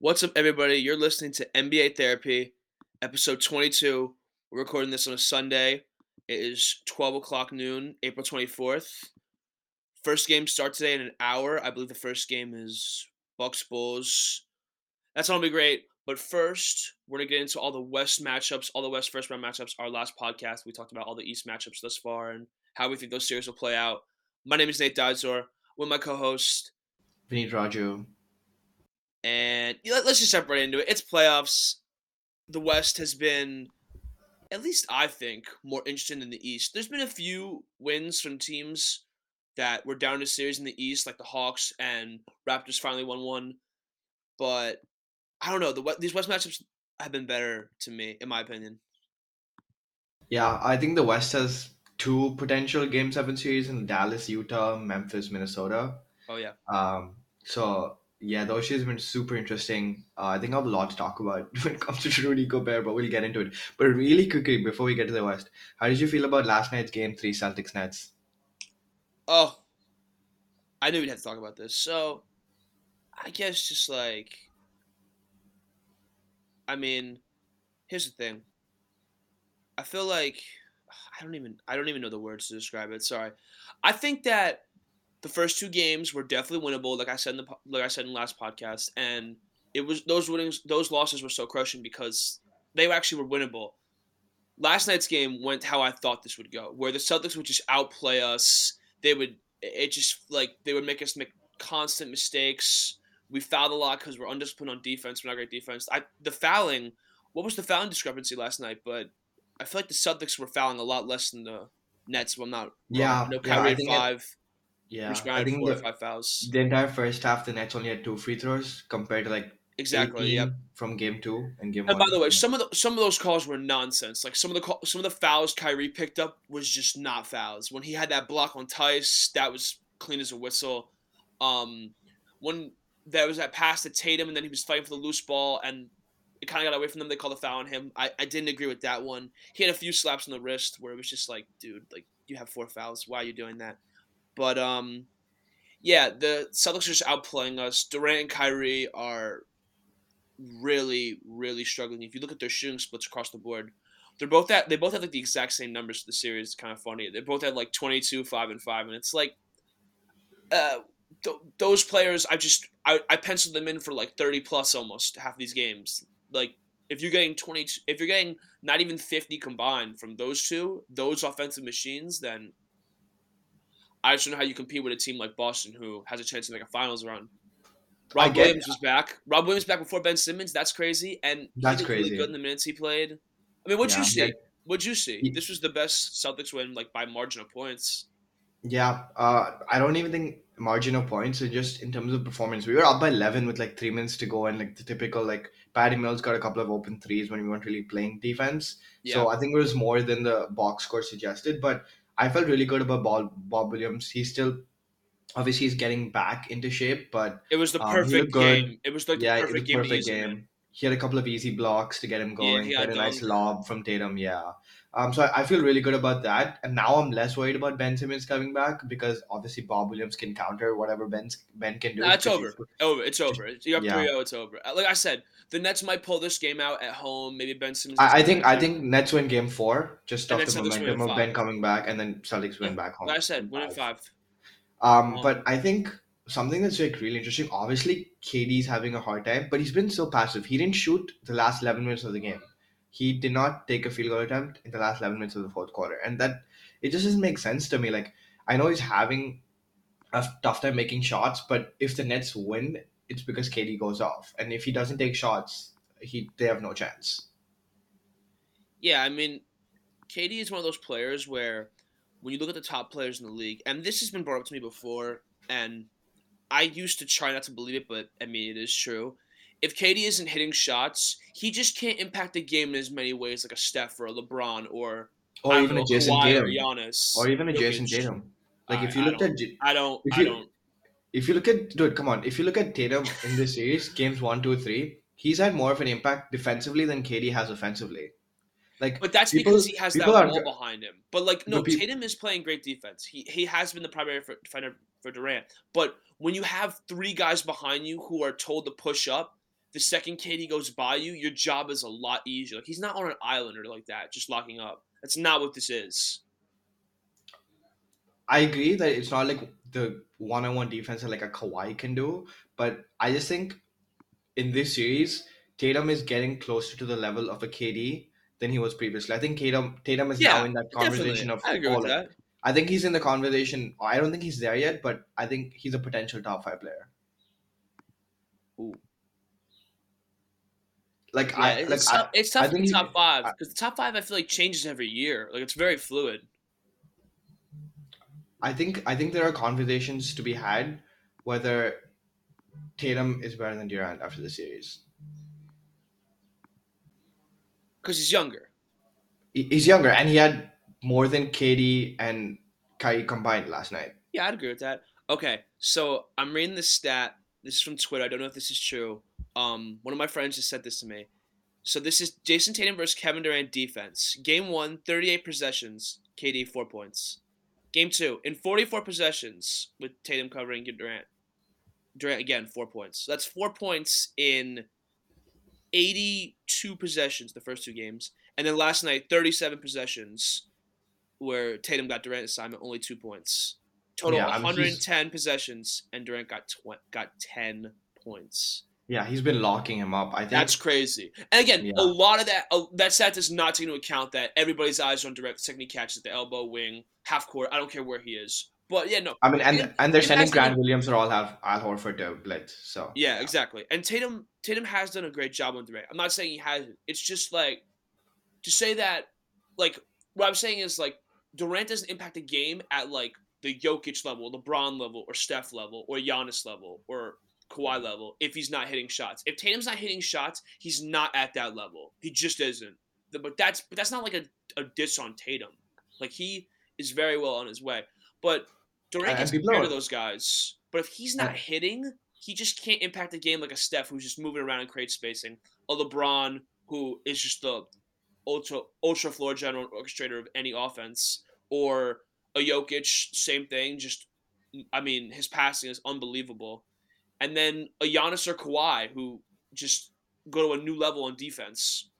What's up, everybody? You're listening to NBA Therapy, episode 22. We're recording this on a Sunday. It is 12 o'clock noon, April 24th. First game starts today in an hour. I believe the first game is Bucks Bulls. That's gonna be great. But first, we're gonna get into all the West matchups, all the West first round matchups. Our last podcast, we talked about all the East matchups thus far and how we think those series will play out. My name is Nate Dizor with my co-host Vinny Raju. And let's just jump right into it. It's playoffs. The West has been, at least I think, more interesting than the East. There's been a few wins from teams that were down a series in the East, like the Hawks and Raptors finally won one. But I don't know. The these West matchups have been better to me, in my opinion. Yeah, I think the West has two potential Game Seven series in Dallas, Utah, Memphis, Minnesota. Oh yeah. Um. So yeah, those shows have been super interesting. Uh, I think I have a lot to talk about when it comes to Rudy Gobert, but we'll get into it. But really quickly, before we get to the West, how did you feel about last night's game three Celtics Nets? Oh, I knew we'd have to talk about this. So, I guess just like, I mean, here's the thing. I feel like I don't even I don't even know the words to describe it. Sorry. I think that the first two games were definitely winnable, like I said in the like I said in the last podcast, and it was those winnings, those losses were so crushing because they actually were winnable. Last night's game went how I thought this would go, where the Celtics would just outplay us. They would it just like they would make us make constant mistakes. We fouled a lot because we're undisciplined on defense. We're not great defense. I the fouling. What was the fouling discrepancy last night? But I feel like the Celtics were fouling a lot less than the Nets. Well, I'm not. Yeah, no Kyrie yeah, five. It, yeah, I think the, five fouls. The entire first half, the Nets only had two free throws compared to like exactly yeah from game two and game. And one. by the way, some of the some of those calls were nonsense. Like some of the call, some of the fouls Kyrie picked up was just not fouls. When he had that block on Theis, that was clean as a whistle. Um, when there was that pass to Tatum, and then he was fighting for the loose ball, and it kind of got away from them. They called a foul on him. I, I didn't agree with that one. He had a few slaps on the wrist where it was just like, dude, like you have four fouls. Why are you doing that? But um, yeah, the Celtics are just outplaying us. Durant and Kyrie are really, really struggling. If you look at their shooting splits across the board, they're both at they both have like the exact same numbers for the series. It's kind of funny. They both had like 22, 5, and 5. And it's like uh, th- those players, I just I, I penciled them in for like 30 plus almost half these games. Like if you're getting 20 if you're getting not even 50 combined from those two, those offensive machines, then I just don't know how you compete with a team like Boston who has a chance to make a finals run. Rob Williams was back. Rob Williams back before Ben Simmons. That's crazy. And that's crazy. Really good in the minutes he played. I mean, what'd yeah, you see? What'd you see? This was the best Celtics win, like by margin of points. Yeah, uh, I don't even think margin of points. It's just in terms of performance, we were up by eleven with like three minutes to go, and like the typical like Patty Mills got a couple of open threes when we weren't really playing defense. Yeah. So I think it was more than the box score suggested. But I felt really good about Bob, Bob Williams. He's still obviously he's getting back into shape, but it was the um, perfect um, game. It was like yeah, the perfect, game, perfect game. He had a couple of easy blocks to get him going. Yeah, he had a nice lob from Tatum. Yeah. Um, so I, I, feel really good about that. And now I'm less worried about Ben Simmons coming back because obviously Bob Williams can counter whatever Ben's, Ben can do. Nah, it's over. Over. It's over. You're up yeah. 3 0. It's over. Like I said, the Nets might pull this game out at home. Maybe Ben Simmons. I, I think I think Nets win game four just off the momentum of Ben coming back, and then Celtics win yeah. back home. Like I said, win in five. Um, um, but I think something that's like really interesting. Obviously, KD's having a hard time, but he's been so passive. He didn't shoot the last eleven minutes of the game. He did not take a field goal attempt in the last eleven minutes of the fourth quarter, and that it just doesn't make sense to me. Like I know he's having a tough time making shots, but if the Nets win, it's because KD goes off, and if he doesn't take shots, he they have no chance. Yeah, I mean, KD is one of those players where when you look at the top players in the league, and this has been brought up to me before, and I used to try not to believe it, but I mean it is true. If KD isn't hitting shots, he just can't impact the game in as many ways like a Steph or a LeBron or or even know, a Jayson Kawhi Tatum or Giannis or even a Jayson Tatum. Like if you looked at, I don't, if you, I don't. If you look at, dude, come on. If you look at Tatum in this series, games one, two, three, he's had more of an impact defensively than KD has offensively. Like, but that's people, because he has that wall are, behind him. But like, no, people, Tatum is playing great defense. He he has been the primary defender for Durant. But when you have three guys behind you who are told to push up, the second KD goes by you, your job is a lot easier. Like he's not on an island or like that, just locking up. That's not what this is. I agree that it's not like the one-on-one defense that like a Kawhi can do, but I just think in this series, Tatum is getting closer to the level of a KD than he was previously. I think Tatum Tatum is Yeah, now in that conversation of I all. I think he's in the conversation. I don't think he's there yet, but I think he's a potential top five player. Ooh. Like Yeah, I it's, like tough, it's tough I in think he- top five because the top five I feel like changes every year. Like it's very fluid. I, think I think there are conversations to be had whether Tatum is better than Durant after the series. Because he's younger. He's younger and he had more than KD and Kyrie combined last night. Yeah, I'd agree with that. Okay, so I'm reading this stat. This is from Twitter. I don't know if this is true. Um, one of my friends just sent this to me. So this is Jayson Tatum versus Kevin Durant defense. Game one, 38 possessions, KD four points. Game two, in 44 possessions with Tatum covering Durant. Durant again four points. So that's four points in 82 possessions the first two games, and then last night 37 possessions where Tatum got Durant assignment only two points. Total Yeah, I mean, he's- 110 possessions, and Durant got tw- got 10 points. Yeah, he's been locking him up. I think That's crazy. And again, Yeah. a lot of that uh, that stat does not take into account that everybody's eyes are on second he catches at the elbow, wing, half court. I don't care where he is. But yeah, no. I mean, and Tatum- and they're sending done Grant Williams or all have Al Horford to blitz. So Yeah, exactly. And Tatum Tatum has done a great job on Durant. I'm not saying he hasn't. It's just like to say that like what I'm saying is like Durant doesn't impact the game at like the Jokic level, LeBron level, or Steph level, or Giannis level, or Kawhi level if he's not hitting shots. If Tatum's not hitting shots, he's not at that level. He just isn't. But that's but that's not like a, a diss on Tatum. Like he is very well on his way. But Durant gets compared to those guys. But if he's not hitting, he just can't impact the game like a Steph who's just moving around and create spacing. A LeBron who is just the ultra ultra floor general orchestrator of any offense. Or a Jokic, same thing. Just I mean, his passing is unbelievable. And then a Giannis or Kawhi who just go to a new level on defense.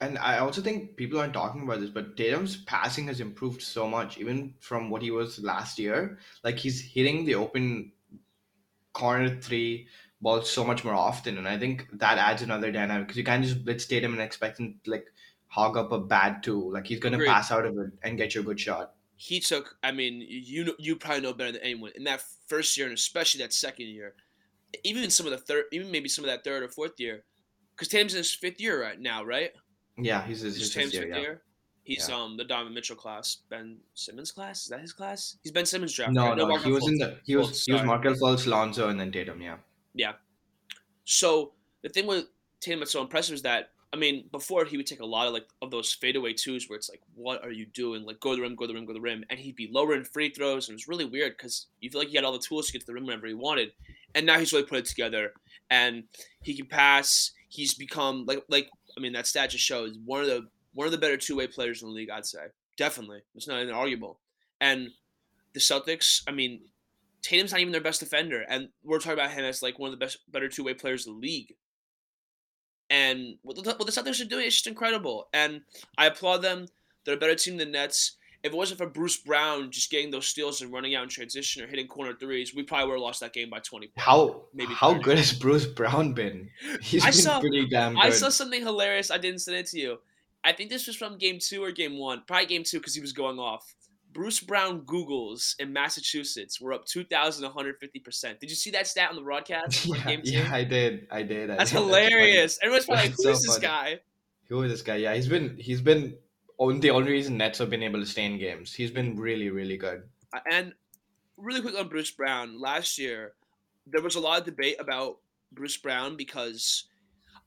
And I also think people aren't talking about this, but Tatum's passing has improved so much, even from what he was last year. Like he's hitting the open corner three ball so much more often, and I think that adds another dynamic because you can't just blitz Tatum and expect him to like hog up a bad two. Like he's gonna Agreed. pass out of it and get you a good shot. He took. I mean, you know, you probably know better than anyone in that first year and especially that second year, even some of the third, even maybe some of that third or fourth year, because Tatum's in his fifth year right now, right? Yeah, he's his, his Tatum's fifth fifth year. year. He's Yeah. um the Donovan Mitchell class, Ben Simmons class. Is that his class? He's Ben Simmons draft. No, right? no, Markelle he was in the he was Fultz, he was. Markelle Fultz, Lonzo, and then Tatum. Yeah. Yeah. So the thing with Tatum that's so impressive is that I mean, before he would take a lot of like of those fadeaway twos where it's like, what are you doing? Like go to the rim, go to the rim, go to the rim, and he'd be lowering free throws, and it was really weird because you feel like he had all the tools to get to the rim whenever he wanted, and now he's really put it together, and he can pass. He's become like like I mean that stat just shows one of the one of the better two way players in the league. I'd say definitely. It's not even arguable, and the Celtics. I mean, Tatum's not even their best defender, and we're talking about him as like one of the best, better two way players in the league. And what the, what the Celtics are doing is just incredible, and I applaud them. They're a better team than Nets. If it wasn't for Bruce Brown just getting those steals and running out in transition or hitting corner threes, we probably would have lost that game by twenty. points. How Maybe how 30. good has Bruce Brown been? He's I been saw- pretty damn good. I saw something hilarious. I didn't send it to you. I think this was from game two or game one. Probably game two because he was going off. Bruce Brown Googles in Massachusetts were up 2,150%. Did you see that stat on the broadcast? yeah, yeah, I did. I did. I That's did. hilarious. Everyone's probably like, That's who so is this funny. guy? Who is this guy? Yeah, he's been he's been on the only reason Nets have been able to stay in games. He's been really really good. And really quick on Bruce Brown. Last year, there was a lot of debate about Bruce Brown because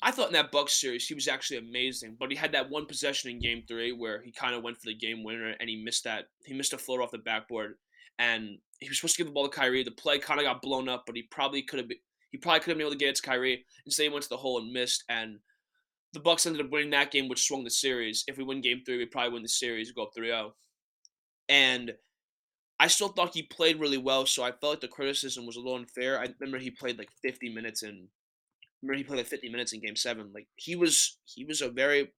I thought in that Bucks series he was actually amazing, but he had that one possession in Game Three where he kind of went for the game winner and he missed that. He missed a floater off the backboard, and he was supposed to give the ball to Kyrie. The play kind of got blown up, but he probably could have. Been, he probably could have been able to get it to Kyrie. Instead, he went to the hole and missed. And the Bucks ended up winning that game, which swung the series. If we win Game Three, we probably win the series, go up 3-0. And I still thought he played really well, so I felt like the criticism was a little unfair. I remember he played like 50 minutes in remember he played like 50 minutes in Game Seven. Like he was he was a very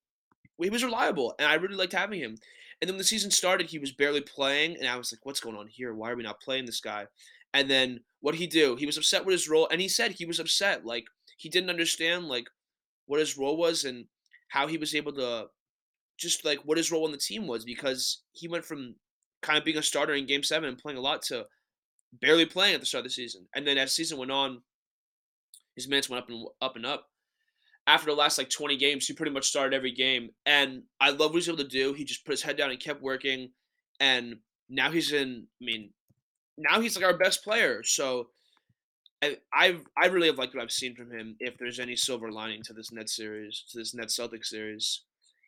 he was reliable, and I really liked having him. And then when the season started, he was barely playing, and I was like, "What's going on here? Why are we not playing this guy?" And then what he do? He was upset with his role, and he said he was upset. Like he didn't understand like what his role was and how he was able to just like what his role on the team was because he went from kind of being a starter in Game Seven and playing a lot to barely playing at the start of the season. And then as season went on, his minutes went up and up and up. After the last like 20 games, he pretty much started every game. And I love what he's able to do. He just put his head down and kept working. And now he's in, I mean, now he's like our best player. So I I I really have liked what I've seen from him. If there's any silver lining to this net series, to this net Celtic series,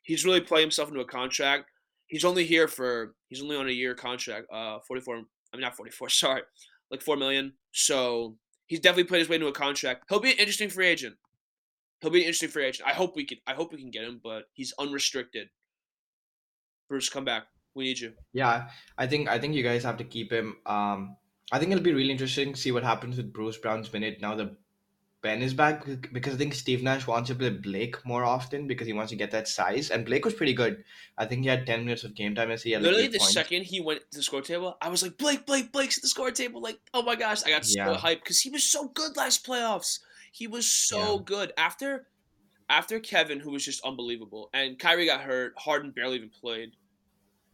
he's really played himself into a contract. He's only here for he's only on a year contract, uh, 44. I mean not 44. Sorry, like four million. So he's definitely played his way into a contract. He'll be an interesting free agent. He'll be an interesting free agent. I hope we can. I hope we can get him, but he's unrestricted. Bruce, come back. We need you. Yeah, I think I think you guys have to keep him. Um, I think it'll be really interesting to see what happens with Bruce Brown's minute now that Ben is back because I think Steve Nash wants to play Blake more often because he wants to get that size. And Blake was pretty good. I think he had ten minutes of game time as he had like Literally eight the points. second he went to the score table, I was like, Blake, Blake, Blake's at the score table. Like, oh my gosh, I got so Yeah. hyped because he was so good last playoffs. He was so Yeah. good after after Kevin, who was just unbelievable, and Kyrie got hurt. Harden barely even played.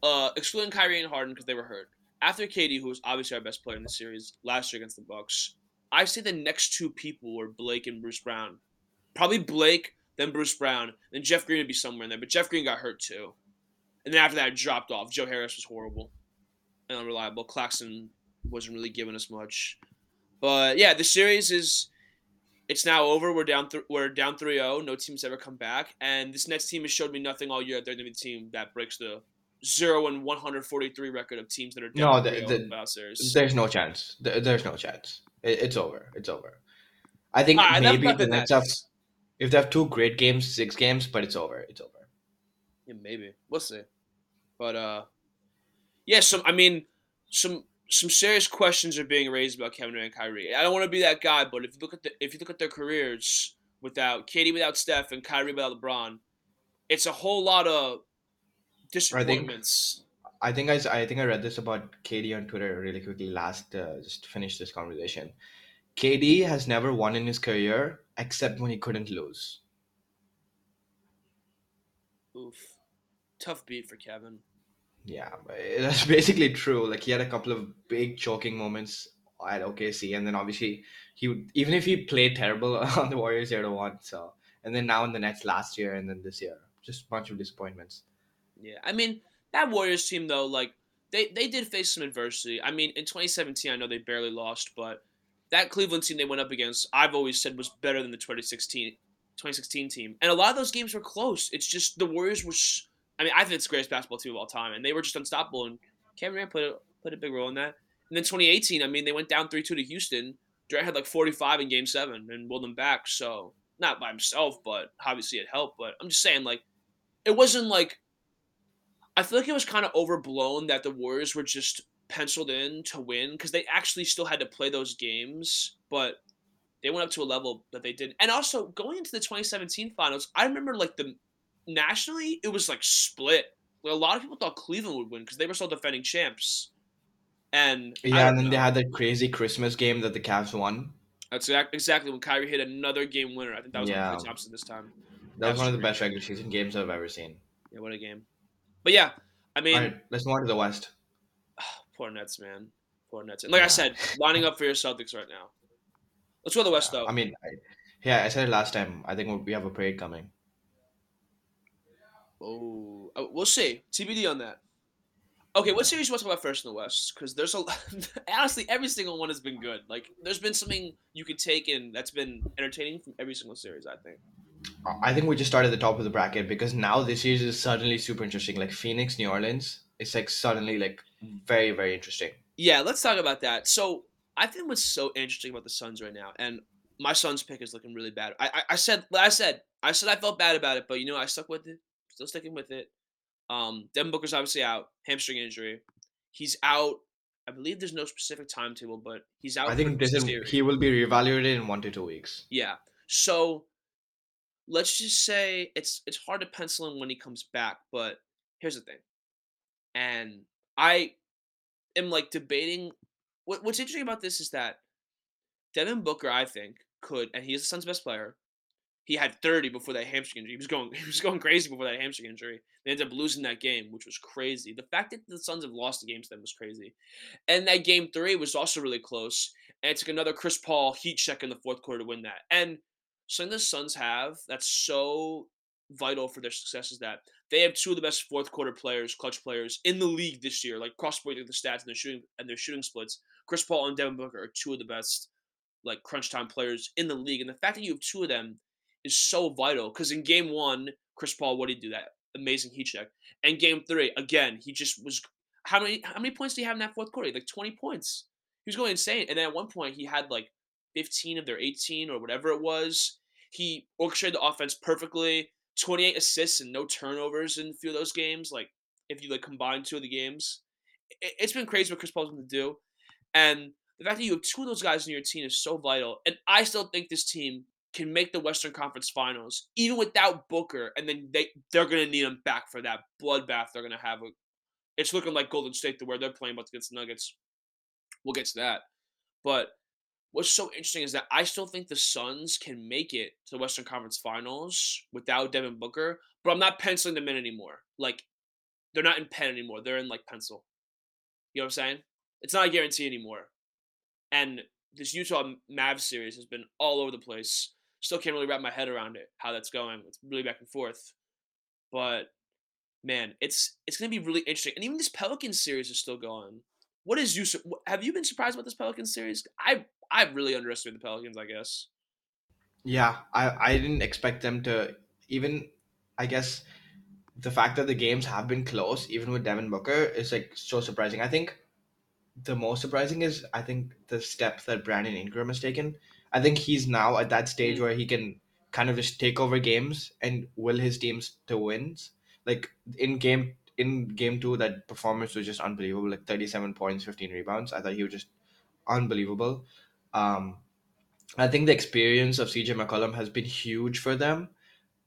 Uh, excluding Kyrie and Harden because they were hurt. After KD, who was obviously our best player in the series last year against the Bucks, I say the next two people were Blake and Bruce Brown. Probably Blake, then Bruce Brown, then Jeff Green would be somewhere in there. But Jeff Green got hurt too. And then after that, it dropped off. Joe Harris was horrible and unreliable. Claxton wasn't really giving us much. But yeah, the series is it's now over. We're down th- we're down 3-0. No team's ever come back. And this next team has showed me nothing all year. They're gonna be the team that breaks the zero and 143 record of teams that are down No, the- 3-0 the- playoff series. There's no chance. There- There's no chance. It, it's over. It's over. I think maybe the the Nets Nets. have if they have two great games, six games, but it's over. It's over. Yeah, maybe we'll see. But uh, yeah. Some I mean, some some serious questions are being raised about Kevin Durant and Kyrie. I don't want to be that guy, but if you look at the if you look at their careers without KD, without Steph, and Kyrie without LeBron, it's a whole lot of disappointments. I think I, s- I think I read this about KD on Twitter really quickly last uh, just to finish this conversation. KD has never won in his career except when he couldn't lose. Oof, tough beat for Kevin. Yeah, but that's basically true. Like he had a couple of big choking moments at OKC, and then obviously he would even if he played terrible on the Warriors, he would have won. So and then now in the next last year, and then this year, just a bunch of disappointments. Yeah, I mean that Warriors team though, like they they did face some adversity. I mean, in 2017, I know they barely lost, but that Cleveland team they went up against, I've always said was better than the 2016 2016 team, and a lot of those games were close. It's just the Warriors were. I mean, I think it's the greatest basketball team of all time, and they were just unstoppable. And Kevin Durant played a, played a big role in that. And then 2018, I mean, they went down three two to Houston. Durant had like 45 in Game Seven and willed them back. So not by himself, but obviously it helped. But I'm just saying, like, it wasn't like I feel like it was kind of overblown that the Warriors were just penciled in to win because they actually still had to play those games, but they went up to a level that they didn't. And also going into the 2017 finals, I remember like the nationally it was like split. Like, a lot of people thought Cleveland would win because they were still defending champs. And Yeah, and then they had that crazy Christmas game that the Cavs won. that's exact- exactly when Kyrie hit another game winner. I think that was Yeah. on Klay Thompson this time. That was one of the best regular season games I've ever seen. Yeah, what a game. But yeah, I mean, right, let's move on to the West. Poor Nets, man. Poor Nets. And like I said, lining up for your Celtics right now. Let's go to the West, though. I mean, I, yeah, I said it last time. I think we have a parade coming. oh, uh, we'll see. TBD on that. Okay, what series you want to talk about first in the West? Because there's a honestly, every single one has been good. Like, there's been something you could take in that's been entertaining from every single series. I think. I think we just started at the top of the bracket because now this series is suddenly super interesting. Like Phoenix, New Orleans, it's like suddenly like very, very interesting. Yeah, let's talk about that. So I think what's so interesting about the Suns right now, and my Suns pick is looking really bad. I, I, I said, I said, I said I felt bad about it, but you know, I stuck with it. Still sticking with it. Um, Devin Booker's obviously out, hamstring injury. He's out. I believe there's no specific timetable, but he's out. I think this is he will be reevaluated in one to two weeks. Yeah. So let's just say it's it's hard to pencil in when he comes back, but here's the thing. And I am like debating what, what's interesting about this is that Devin Booker, I think, could and he is the Suns' best player. He had 30 before that hamstring injury. He was going he was going crazy before that hamstring injury. They ended up losing that game, which was crazy. The fact that the Suns have lost the games to them was crazy. And that game three was also really close. And it took another Chris Paul heat check in the fourth quarter to win that. And something the Suns have that's so vital for their success is that they have two of the best fourth quarter players, clutch players in the league this year. Like cross the stats and their shooting and their shooting splits. Chris Paul and Devin Booker are two of the best like crunch time players in the league. And the fact that you have two of them is so vital because in game one, Chris Paul, what did he do? That amazing heat check. And game three, again, he just was how many how many points did he have in that fourth quarter? Like 20 points. He was going insane. And then at one point he had like 15 of their 18 or whatever it was. He orchestrated the offense perfectly. 28 assists and no turnovers in a few of those games. Like if you like combine two of the games, it, has been crazy what Chris Paul's going to do. And the fact that you have two of those guys in your team is so vital. And I still think this team can make the Western Conference Finals even without Booker, and then they they're going to need him back for that bloodbath they're going to have. It's looking like Golden State the where they're playing but against the Nuggets. We'll get to that, but what's so interesting is that I still think the Suns can make it to the Western Conference Finals without Devin Booker, but I'm not penciling them in anymore. Like they're not in pen anymore; they're in like pencil. You know what I'm saying? It's not a guarantee anymore. And this Utah Mavs series has been all over the place. Still can't really wrap my head around it, how that's going. It's really back and forth. But man, it's it's gonna be really interesting. And even this Pelicans series is still going. What is you? Have you been surprised about this Pelicans series? I I really underestimated the Pelicans. I guess. Yeah, I I didn't expect them to even. I guess the fact that the games have been close, even with Devin Booker, is like so surprising. I think the most surprising is I think the step that Brandon Ingram has taken. I think he's now at that stage mm. where he can kind of just take over games and will his teams to wins. Like in game in game two, that performance was just unbelievable. Like thirty seven points, fifteen rebounds. I thought he was just unbelievable. Um, I think the experience of CJ McCollum has been huge for them.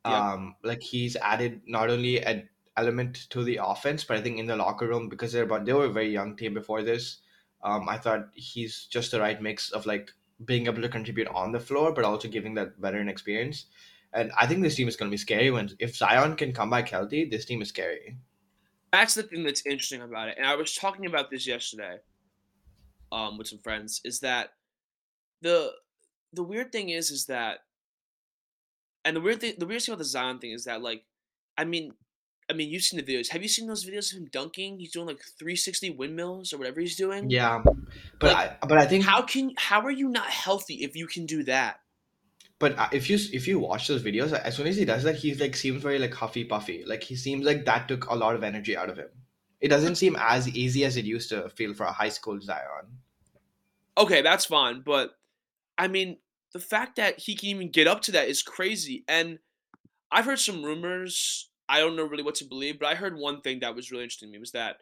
Yep. Um, like he's added not only an element to the offense, but I think in the locker room because they're about they were a very young team before this. Um, I thought he's just the right mix of like being able to contribute on the floor, but also giving that veteran experience. And I think this team is going to be scary when if Zion can come back healthy, this team is scary. That's the thing that's interesting about it. And I was talking about this yesterday um, with some friends. Is that the the weird thing is is that, and the weird thing, the weird thing about the Zion thing is that like, I mean, I mean, you've seen the videos. Have you seen those videos of him dunking? He's doing like 360 windmills or whatever he's doing. Yeah, but like, I but I think how can how are you not healthy if you can do that? But uh, if you if you watch those videos, as soon as he does that, he's like seems very like huffy puffy. Like he seems like that took a lot of energy out of him. It doesn't seem as easy as it used to feel for a high school Zion. Okay, that's fine, but I mean, the fact that he can even get up to that is crazy. And I've heard some rumors I don't know really what to believe, but I heard one thing that was really interesting to me was that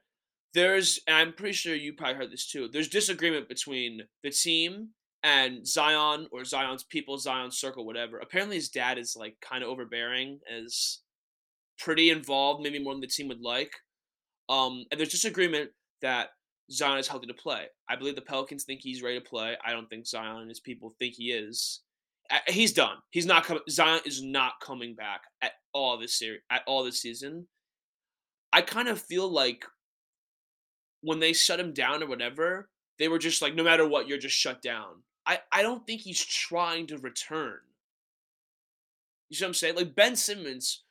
there's, and I'm pretty sure you probably heard this too. There's disagreement between the team and Zion or Zion's people, Zion's circle, whatever. Apparently, his dad is like kind of overbearing, is pretty involved, maybe more than the team would like. Um, and there's disagreement that Zion is healthy to play. I believe the Pelicans think he's ready to play. I don't think Zion and his people think he is. He's done. He's not coming. Zion is not coming back at all this series, at all this season. I kind of feel like when they shut him down or whatever, they were just like, no matter what, you're just shut down. I, I don't think he's trying to return. You see what I'm saying? Like Ben Simmons,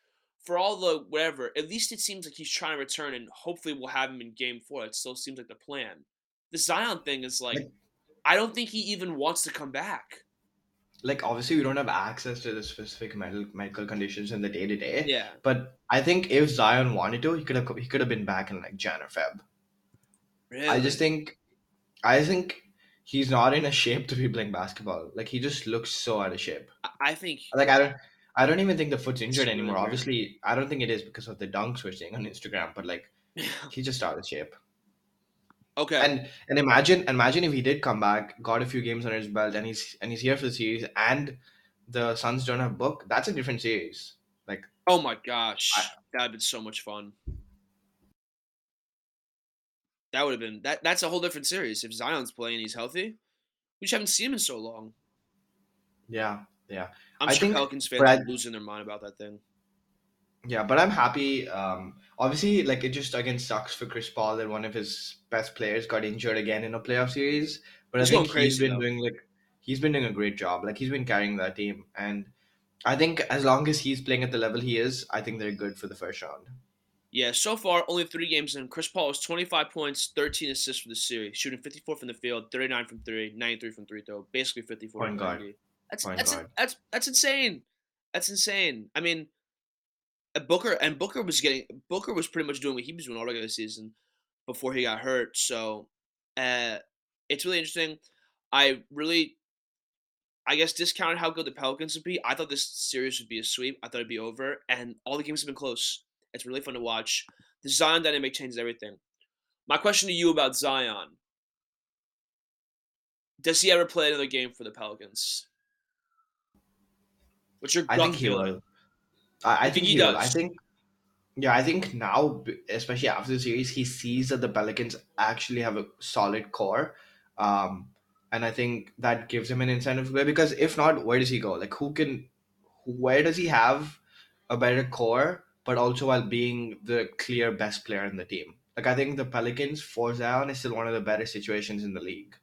for all the whatever, at least it seems like he's trying to return, and hopefully we'll have him in Game Four. It still seems like the plan. The Zion thing is like, I don't think he even wants to come back like obviously we don't have access to the specific medical medical conditions in the day to day. Yeah. But I think if Zion wanted to, he could have he could have been back in like Jan or Feb. Really? I just think, I think he's not in a shape to be playing basketball. Like he just looks so out of shape. I think. Like I don't. I don't even think the foot's injured anymore. Obviously, I don't think it is because of the dunks we're seeing on Instagram. But like, he's just out of shape. Okay. And and imagine imagine if he did come back, got a few games under his belt, and he's and he's here for the series, and the Suns don't have Book, that's a different series. Like, oh my gosh, I, that'd been so much fun. That would have been that. That's a whole different series. If Zion's playing, and he's healthy. We just haven't seen him in so long. Yeah, yeah. I'm I sure think, Pelicans fans are losing their mind about that thing. Yeah, but I'm happy. Um, obviously, like it just again sucks for Chris Paul that one of his best players got injured again in a playoff series. But I think he's been though. doing like he's been doing a great job. Like he's been carrying that team, and I think as long as he's playing at the level he is, I think they're good for the first round. Yeah, so far only three games in. Chris Paul has 25 points, 13 assists for the series, shooting 54 from the field, 39 from three, 93 from three throw, basically 54 Point guard. 90. That's that's that's that's insane. That's insane. I mean, uh, Booker and Booker was getting Booker was pretty much doing what he was doing all regular season before he got hurt. So, uh, it's really interesting. I really, I guess, discounted how good the Pelicans would be. I thought this series would be a sweep. I thought it'd be over, and all the games have been close. It's really fun to watch. The Zion dynamic changes everything. My question to you about Zion: Does he ever play another game for the Pelicans? What's your I think he will. I, I You think he he will. I does? think. Yeah, I think now, especially after the series, he sees that the Pelicans actually have a solid core, um, and I think that gives him an incentive. Because if not, where does he go? Like, who can? Where does he have a better core, but also while being the clear best player in the team? Like, I think the Pelicans for Zion is still one of the better situations in the league.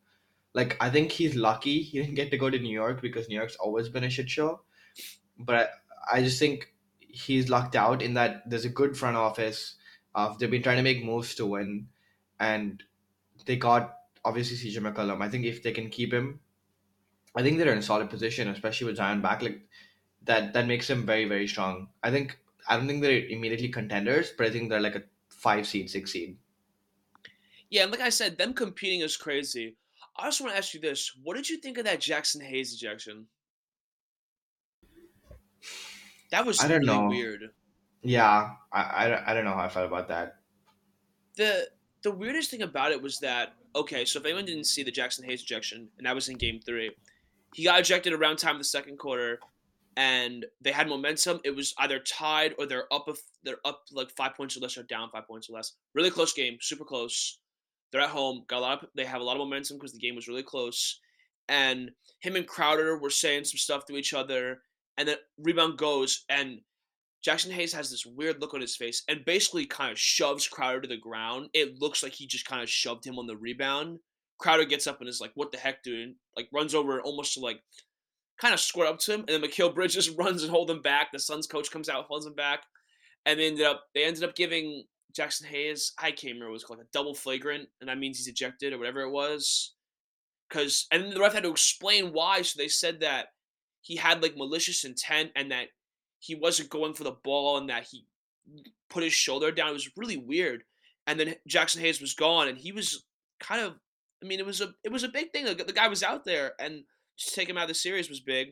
Like, I think he's lucky he didn't get to go to New York because New York's always been a shit show. But I, I just think he's lucked out in that there's a good front office. Uh, they've been trying to make moves to win, and they got obviously CJ McCollum. I think if they can keep him, I think they're in a solid position, especially with Zion back. Like that, that makes them very, very strong. I think I don't think they're immediately contenders, but I think they're like a five seed, six seed. Yeah, and like I said, them competing is crazy. I just want to ask you this: What did you think of that Jaxson Hayes ejection? That was I don't really know. weird. Yeah, I, I, I don't know how I felt about that. the The weirdest thing about it was that okay, so if anyone didn't see the Jaxson Hayes ejection, and that was in Game Three, he got ejected around time of the second quarter, and they had momentum. It was either tied or they're up. A, they're up like five points or less, or down five points or less. Really close game, super close. They're at home. Got a lot. Of, they have a lot of momentum because the game was really close, and him and Crowder were saying some stuff to each other, and then rebound goes and Jaxson Hayes has this weird look on his face and basically kind of shoves Crowder to the ground. It looks like he just kind of shoved him on the rebound. Crowder gets up and is like, "What the heck, dude?" Like runs over almost to like kind of square up to him, and then Mikal Bridges runs and holds him back. The Suns coach comes out, holds him back, and they ended up they ended up giving Jaxson Hayes I can't remember it was called like a double flagrant, and that means he's ejected or whatever it was. Cause and the ref had to explain why. So they said that he had like malicious intent and that he wasn't going for the ball and that he put his shoulder down. It was really weird. And then Jaxson Hayes was gone, and he was kind of. I mean, it was a it was a big thing. The, the guy was out there, and just take him out of the series was big.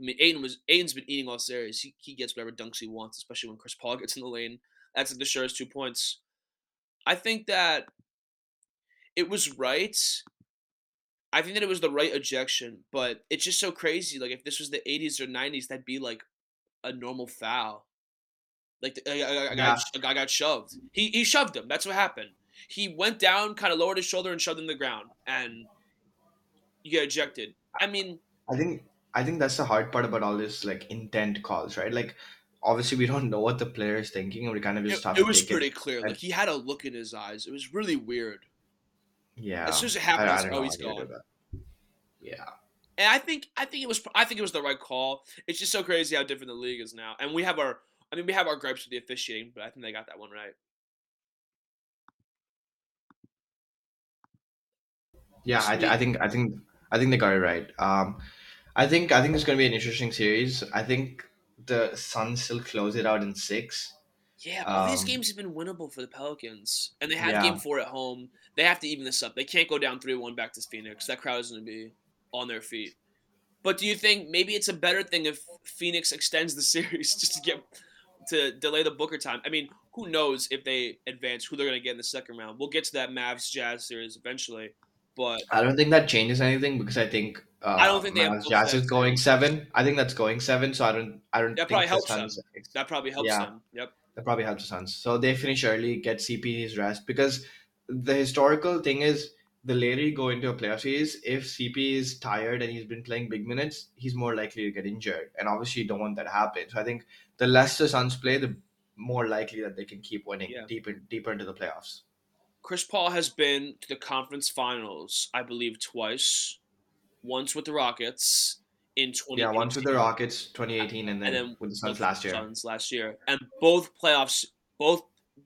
I mean, Ayton was Ayton's been eating all series. He he gets whatever dunks he wants, especially when Chris Paul gets in the lane. That's the surest two points. I think that it was right. I think that it was the right ejection, but it's just so crazy. Like if this was the 80s or 90s, that'd be like a normal foul. Like the, a, a, guy, Yeah. a guy got shoved. He he shoved him. That's what happened. He went down, kind of lowered his shoulder, and shoved him to the ground, and you get ejected. I mean, I think I think that's the hard part about all this like intent calls, right? Like obviously we don't know what the player is thinking, and we kind of it, just have it was pretty it. clear. Like he had a look in his eyes. It was really weird. Yeah, As soon as it I, happened, I I was don't like, oh, he's to gone. Yeah, And I think I think it was I think it was the right call. It's just so crazy how different the league is now. And we have our I mean we have our gripes with the officiating, but I think they got that one right. yeah. I, I think I think I think they got it right. Um, I think I think it's gonna be an interesting series. I think the Suns still close it out in six. Yeah, all these Um, games have been winnable for the Pelicans. And they have yeah, game four at home. They have to even this up. They can't go down 3 1 back to Phoenix. That crowd is going to be on their feet. But do you think maybe it's a better thing if Phoenix extends the series just to get to delay the Booker time? I mean, who knows if they advance who they're going to get in the second round? We'll get to that Mavs Jazz series eventually. but I don't think that changes anything because I think uh, I don't think they Mavs Jazz is going seven. I think that's going seven. So I don't. I don't That probably helps Suns. that probably helps Yeah. them. Yep. That probably helps the Suns. So they finish early, get CP his rest because the historical thing is the later you go into a playoff series, if CP is tired and he's been playing big minutes, he's more likely to get injured, and obviously you don't want that to happen. So I think the less the Suns play, the more likely that they can keep winning Yeah. deeper deeper into the playoffs. Chris Paul has been to the conference finals, I believe, twice. Once with the Rockets in 20. Yeah, once with the Rockets, 2018, and then, and then with the Suns last year. Suns last year, and both playoffs, both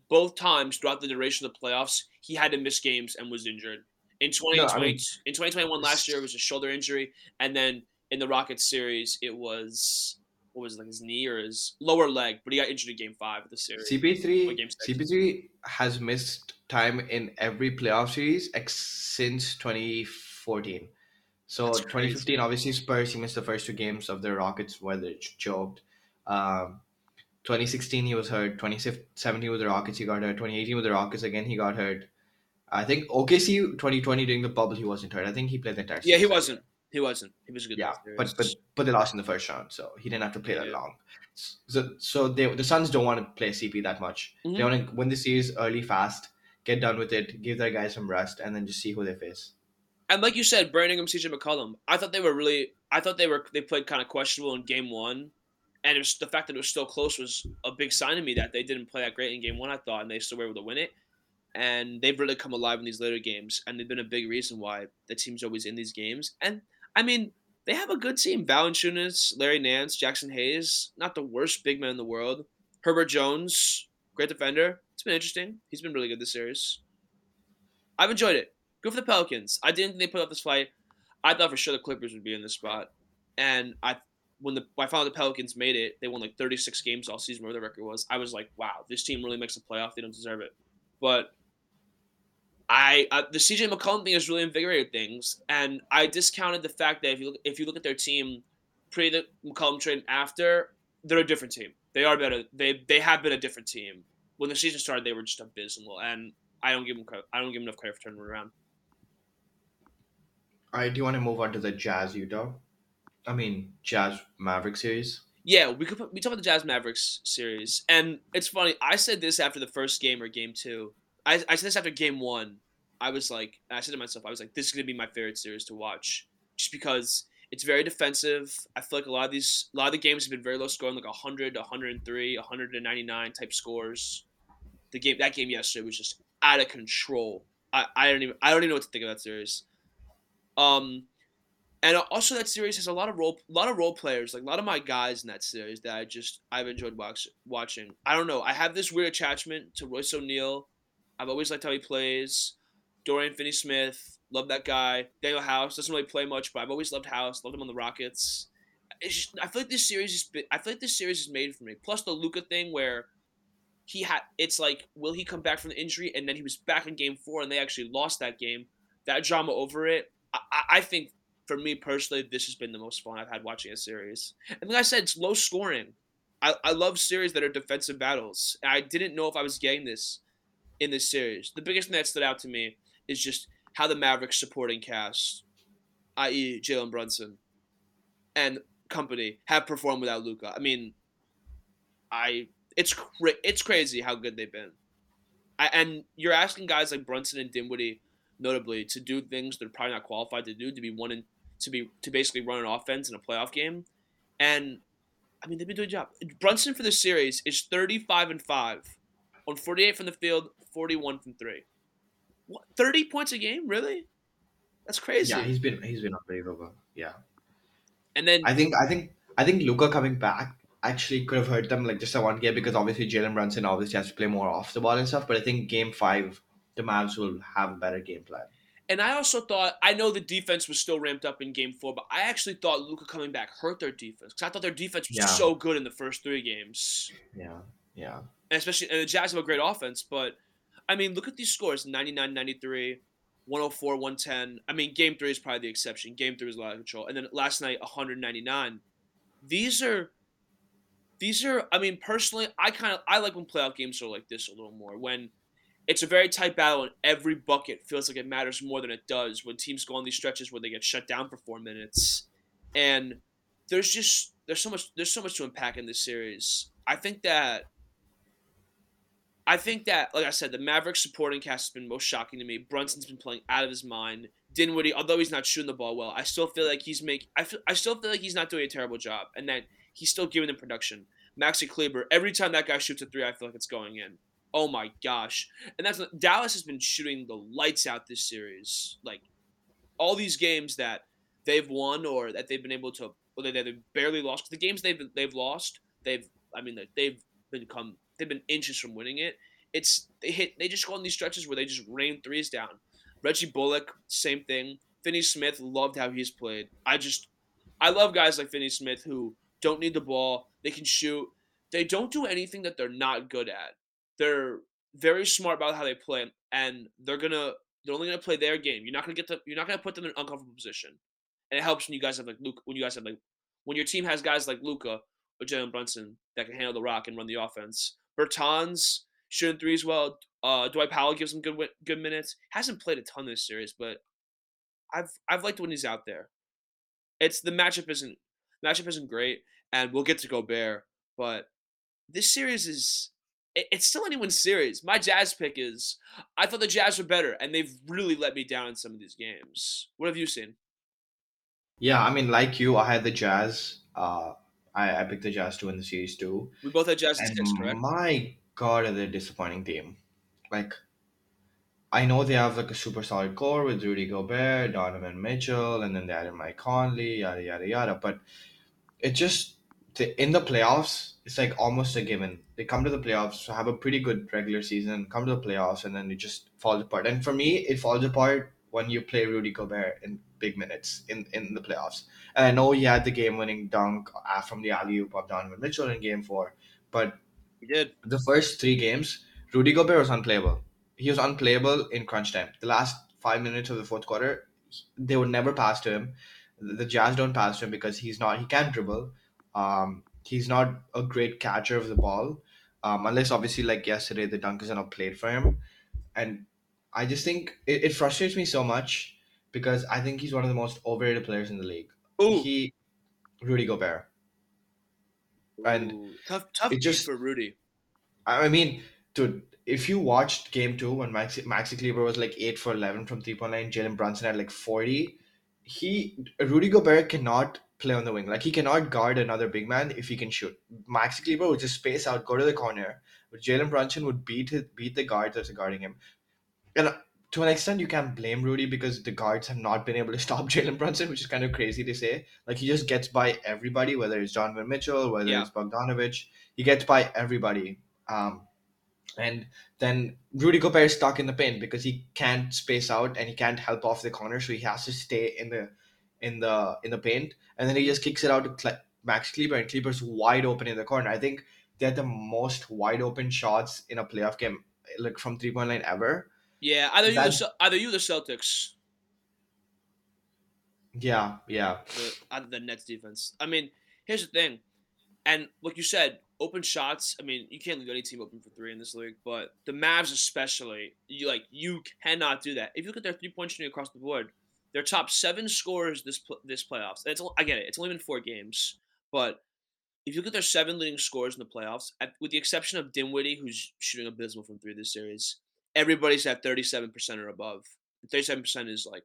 both times throughout the duration of the playoffs, he had to miss games and was injured. In 2020, mean- in 2021 last year it was a shoulder injury, and then in the Rockets series it was what was it, like his knee or his lower leg, but he got injured in Game Five of the series. CP3. CP3 has missed time in every playoff series ex- since 2014. So That's 2015, crazy. obviously Spurs, he missed the first two games of the Rockets where they choked. Um, 2016 he was hurt. 2017 with the Rockets he got hurt. 2018 with the Rockets again he got hurt. I think OKC 2020 during the bubble he wasn't hurt. I think he played the entire. Season. yeah, he wasn't. He wasn't. He was a good. Yeah, player. but but but they lost in the first round, so he didn't have to play that long. So so they the Suns don't want to play CP that much. Mhm. They want to win the series early, fast, get done with it, give their guys some rest, and then just see who they face. And like you said, Brandon Ingram, CJ McCollum. I thought they were really. I thought they were. They played kind of questionable in Game One, and it was, the fact that it was still close was a big sign to me that they didn't play that great in Game One. I thought, and they still were able to win it. And they've really come alive in these later games, and they've been a big reason why the team's always in these games. And I mean, they have a good team: Valanciunas, Larry Nance, Jaxson Hayes. Not the worst big man in the world. Herbert Jones, great defender. It's been interesting. He's been really good this series. I've enjoyed it. Good for the Pelicans. I didn't think they put up this fight. I thought for sure the Clippers would be in this spot, and I when the when I found out the Pelicans made it, they won like 36 games all season, where the record was. I was like, wow, this team really makes a playoff. They don't deserve it, but I uh, the CJ McCollum thing has really invigorated things, and I discounted the fact that if you look if you look at their team pre the McCollum trade after, they're a different team. They are better. They they have been a different team. When the season started, they were just abysmal, and I don't give them. I don't give them enough credit for turning around. Do you want to move on to the Jazz Utah? I mean Jazz Maverick series. Yeah, we could we talk about the Jazz Mavericks series, and it's funny. I said this after the first game or game two. I, I said this after game one. I was like, I said to myself, I was like, this is gonna be my favorite series to watch, just because it's very defensive. I feel like a lot of these, a lot of the games have been very low scoring, like 100, 103, 199 type scores. The game, that game yesterday was just out of control. I, I don't even, I don't even know what to think of that series. Um, and also that series has a lot of role, a lot of role players, like a lot of my guys in that series that I just I've enjoyed watch, watching. I don't know, I have this weird attachment to Royce O'Neale. I've always liked how he plays. Dorian Finney-Smith, love that guy. Danuel House doesn't really play much, but I've always loved House. Loved him on the Rockets. Just, I feel like this series is. I feel like this series is made for me. Plus the Luka thing where he had. It's like, will he come back from the injury? And then he was back in Game Four, and they actually lost that game. That drama over it. I, I, think for me personally, this has been the most fun I've had watching a series. And like I said, it's low scoring. I, I love series that are defensive battles. I didn't know if I was getting this in this series. The biggest thing that stood out to me is just how the Mavericks supporting cast, i.e., Jalen Brunson and company, have performed without Luka. I mean, I it's cra- it's crazy how good they've been. I, and you're asking guys like Brunson and Dinwiddie, notably, to do things they're probably not qualified to do, to be one in, to be to basically run an offense in a playoff game, and I mean they've been doing a job. Brunson for the series is 35 and five, on 48 from the field, 41 from three. What 30 points a game? Really? That's crazy. Yeah, he's been he's been unbelievable. Yeah, and then I think I think I think Luka coming back actually could have hurt them like just a one game because obviously Jalen Brunson obviously has to play more off the ball and stuff. But I think game five, the Mavs will have a better game plan. And I also thought I know the defense was still ramped up in Game Four, but I actually thought Luka coming back hurt their defense because I thought their defense was Yeah. so good in the first three games, Yeah, yeah. and especially and the Jazz have a great offense. But I mean, look at these scores: 99, 93, 104, 110. I mean, Game Three is probably the exception. Game Three was a lot of control, and then last night 199. These are these are. I mean, personally, I kind of I like when playoff games are like this a little more when it's a very tight battle, and every bucket feels like it matters more than it does when teams go on these stretches where they get shut down for four minutes. And there's just there's so much there's so much to unpack in this series. I think that I think that, like I said, the Mavericks supporting cast has been most shocking to me. Brunson's been playing out of his mind. Dinwiddie, although he's not shooting the ball well, I still feel like he's make I feel, I still feel like he's not doing a terrible job, and that he's still giving them production. Maxi Kleber, every time that guy shoots a three, I feel like it's going in. Oh my gosh! And that's Dallas has been shooting the lights out this series. Like all these games that they've won or that they've been able to, or they they've barely lost. The games they've they've lost, they've I mean they've become they've been inches from winning it. It's they hit they just go on these stretches where they just rain threes down. Reggie Bullock, same thing. Finney Smith loved how he's played. I just I love guys like Finney Smith who don't need the ball. They can shoot. They don't do anything that they're not good at they're very smart about how they play, and they're gonna they're only gonna play their game. You're not gonna get them. You're not gonna put them in an uncomfortable position, and it helps when you guys have like Luke. When you guys have like when your team has guys like Luka or Jalen Brunson that can handle the rock and run the offense. Bertans shooting threes well. Uh, Dwight Powell gives him good good minutes. Hasn't played a ton this series, but I've I've liked when he's out there. It's the matchup isn't matchup isn't great, and we'll get to Gobert, but this series is it's still anyone's series. My Jazz pick is I thought the Jazz were better, and they've really let me down in some of these games. What have you seen? Yeah, I mean, like you, I had the Jazz. Uh, I, I picked the Jazz to win the series too. We both had Jazz and six, correct? My God, are they a disappointing team? Like, I know they have like a super solid core with Rudy Gobert, Donovan Mitchell, and then they added Mike Conley, yada yada yada. But it just in the playoffs, it's like almost a given. They come to the playoffs, have a pretty good regular season, come to the playoffs, and then it just falls apart. And for me, it falls apart when you play Rudy Gobert in big minutes in, in the playoffs. And I know he had the game winning dunk uh, from the alley oop of Donovan Mitchell in game four, but he did. The first three games, Rudy Gobert was unplayable. He was unplayable in crunch time. The last five minutes of the fourth quarter, they would never pass to him. The Jazz don't pass to him because he's not, he can't dribble um, he's not a great catcher of the ball, um, unless obviously like yesterday the dunk is not played for him, and I just think it, it frustrates me so much because I think he's one of the most overrated players in the league. Ooh. He, Rudy Gobert, and Ooh, tough tough it just for Rudy. I mean, dude, if you watched game two when Maxi, Maxi Kleber was like eight for eleven from three point line, Jalen Brunson had like forty. He Rudy Gobert cannot play on the wing. Like he cannot guard another big man if he can shoot. Maxi Kleber would just space out, go to the corner. But Jalen Brunson would beat his, beat the guards that's guarding him. And uh, to an extent, you can't blame Rudy because the guards have not been able to stop Jalen Brunson, which is kind of crazy to say. Like he just gets by everybody, whether it's Donovan Mitchell, whether yeah. it's Bogdanovich, he gets by everybody. Um, and then Rudy Gobert is stuck in the paint because he can't space out and he can't help off the corner, so he has to stay in the in the in the paint, and then he just kicks it out to Cle- Max Kleber, and Kleber's wide open in the corner. I think they're the most wide open shots in a playoff game, like from three point line ever. Yeah, either you, the, either you, the Celtics. Yeah, yeah. The, the Nets defense. I mean, here's the thing, and like you said, open shots. I mean, you can't leave any team open for three in this league, but the Mavs especially, you like you cannot do that. If you look at their three point shooting across the board, their top seven scorers this this playoffs. It's I get it. It's only been four games, but if you look at their seven leading scorers in the playoffs, at, with the exception of Dinwiddie, who's shooting abysmal from three this series, everybody's at thirty-seven percent or above. Thirty-seven percent is like,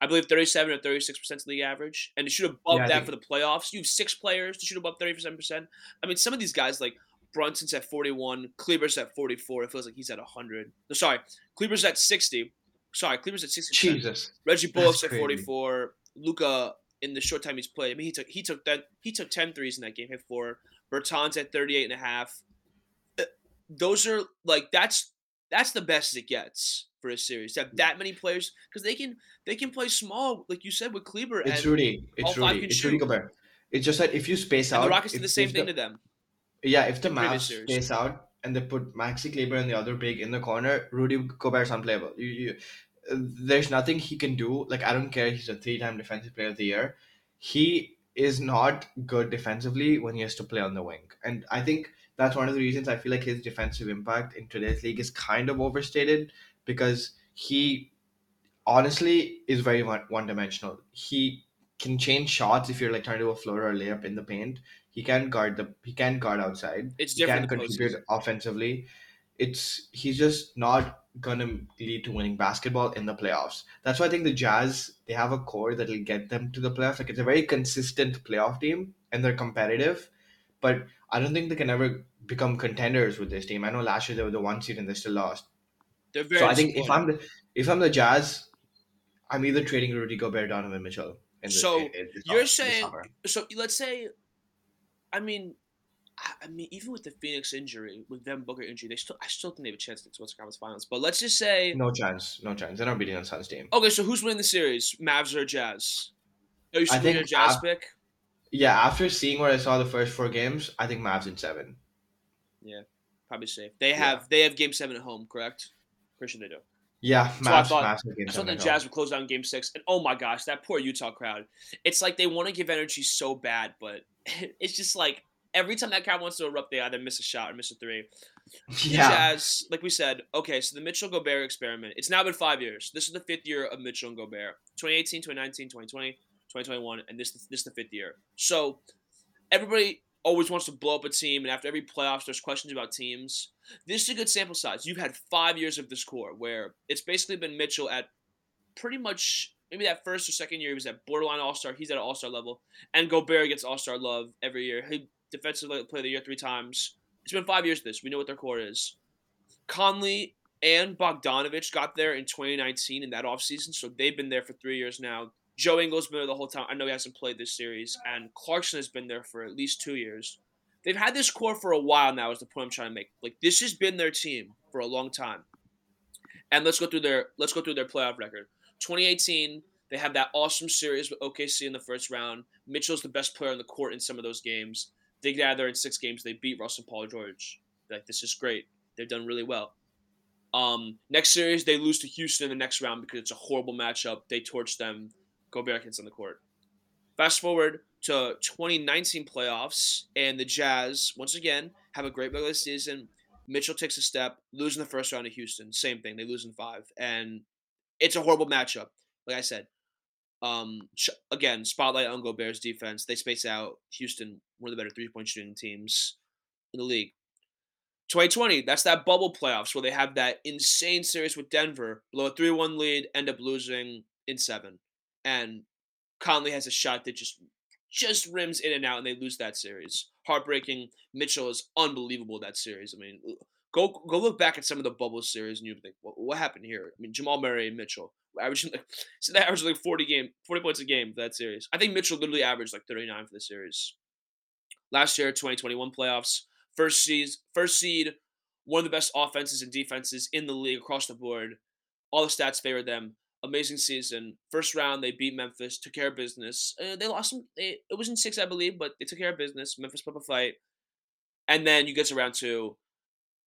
I believe thirty-seven or thirty-six percent is league average, and to shoot above yeah, that for the playoffs, you have six players to shoot above thirty-seven percent. I mean, some of these guys like Brunson's at forty-one, Kleber's at forty-four. It feels like he's at hundred. No, sorry, Kleber's at sixty. Sorry, Cleveland's at sixty. Jesus. Reggie Bullock's at forty four. Luka in the short time he's played. I mean, he took he took that he took 10 threes in that game. Hit four. Bertans at 38 and a half. Uh, those are like that's that's the best it gets for a series. To have that many players because they can they can play small, like you said with Kleber. It's Rudy. It's Rudy. It's Rudy Gobert. It's just that if you space and out, the Rockets do the same thing the, to them. Yeah, if the Mavs space out and they put Maxi Kleber and the other big in the corner, Rudy Gobert's unplayable. You, you there's nothing he can do. Like I don't care. He's a three-time defensive player of the year. He is not good defensively when he has to play on the wing, and I think that's one of the reasons I feel like his defensive impact in today's league is kind of overstated because he honestly is very one dimensional. He can change shots if you're like trying to do a floater or layup in the paint. He can guard the he can guard outside. It's he different. can contribute offensively. It's he's just not gonna lead to winning basketball in the playoffs. That's why I think the Jazz they have a core that'll get them to the playoffs. Like it's a very consistent playoff team and they're competitive, but I don't think they can ever become contenders with this team. I know last year they were the one seed and they still lost. They're very so I think if I'm the if I'm the Jazz, I'm either trading Rudy Gobert, Donovan Mitchell. The, so in, in you're saying so? Let's say, I mean, I mean, even with the Phoenix injury, with them Booker injury, they still I still think they have a chance to get to Western Conference Finals. But let's just say no chance, no chance. They're not beating on Suns team. Okay, so who's winning the series, Mavs or Jazz? Are you still a Jazz pick? Yeah, after seeing what I saw the first four games, I think Mavs in seven. Yeah, probably safe. They have yeah. they have Game Seven at home, correct? Pretty sure they do. Yeah, so I thought, I thought the Jazz would close down Game Six, and oh my gosh, that poor Utah crowd! It's like they want to give energy so bad, but it's just like every time that crowd wants to erupt, they either miss a shot or miss a three. Yeah. Jazz, like we said, okay, so the Mitchell Gobert experiment. It's now been five years. This is the fifth year of Mitchell and Gobert. 2018, 2019, 2020, 2021, and this this is the fifth year. So everybody always wants to blow up a team, and after every playoffs, there's questions about teams. This is a good sample size. You've had five years of this core where it's basically been Mitchell at pretty much maybe that first or second year he was at borderline All Star. He's at All Star level, and Gobert gets All Star love every year. He defensive player of the year three times. It's been five years. This we know what their core is. Conley and Bogdanovich got there in 2019 in that offseason, so they've been there for three years now. Joe Ingles been there the whole time. I know he hasn't played this series, and Clarkson has been there for at least two years. They've had this core for a while now. Is the point I'm trying to make? Like this has been their team for a long time. And let's go through their let's go through their playoff record. 2018, they have that awesome series with OKC in the first round. Mitchell's the best player on the court in some of those games. They get out there in six games. They beat Russell Paul George. Like this is great. They've done really well. Um, next series, they lose to Houston in the next round because it's a horrible matchup. They torch them. Gobert gets on the court. Fast forward to 2019 playoffs, and the Jazz once again have a great regular season. Mitchell takes a step, losing the first round to Houston. Same thing, they lose in five, and it's a horrible matchup. Like I said, um, again, spotlight on Gobert's defense. They space out Houston, one of the better three point shooting teams in the league. 2020, that's that bubble playoffs where they have that insane series with Denver, blow a 3 1 lead, end up losing in seven and Conley has a shot that just just rims in and out, and they lose that series. Heartbreaking. Mitchell is unbelievable that series. I mean, go go look back at some of the bubble series, and you think, what, what happened here? I mean, Jamal Murray and Mitchell averaging like so they averaged like forty game, forty points a game for that series. I think Mitchell literally averaged like thirty nine for the series. Last year, twenty twenty one playoffs, first seed, first seed, one of the best offenses and defenses in the league across the board. All the stats favor them amazing season. First round, they beat Memphis, took care of business. Uh, they lost some. They, it was in six, I believe, but they took care of business. Memphis put up a fight, and then you get to round two.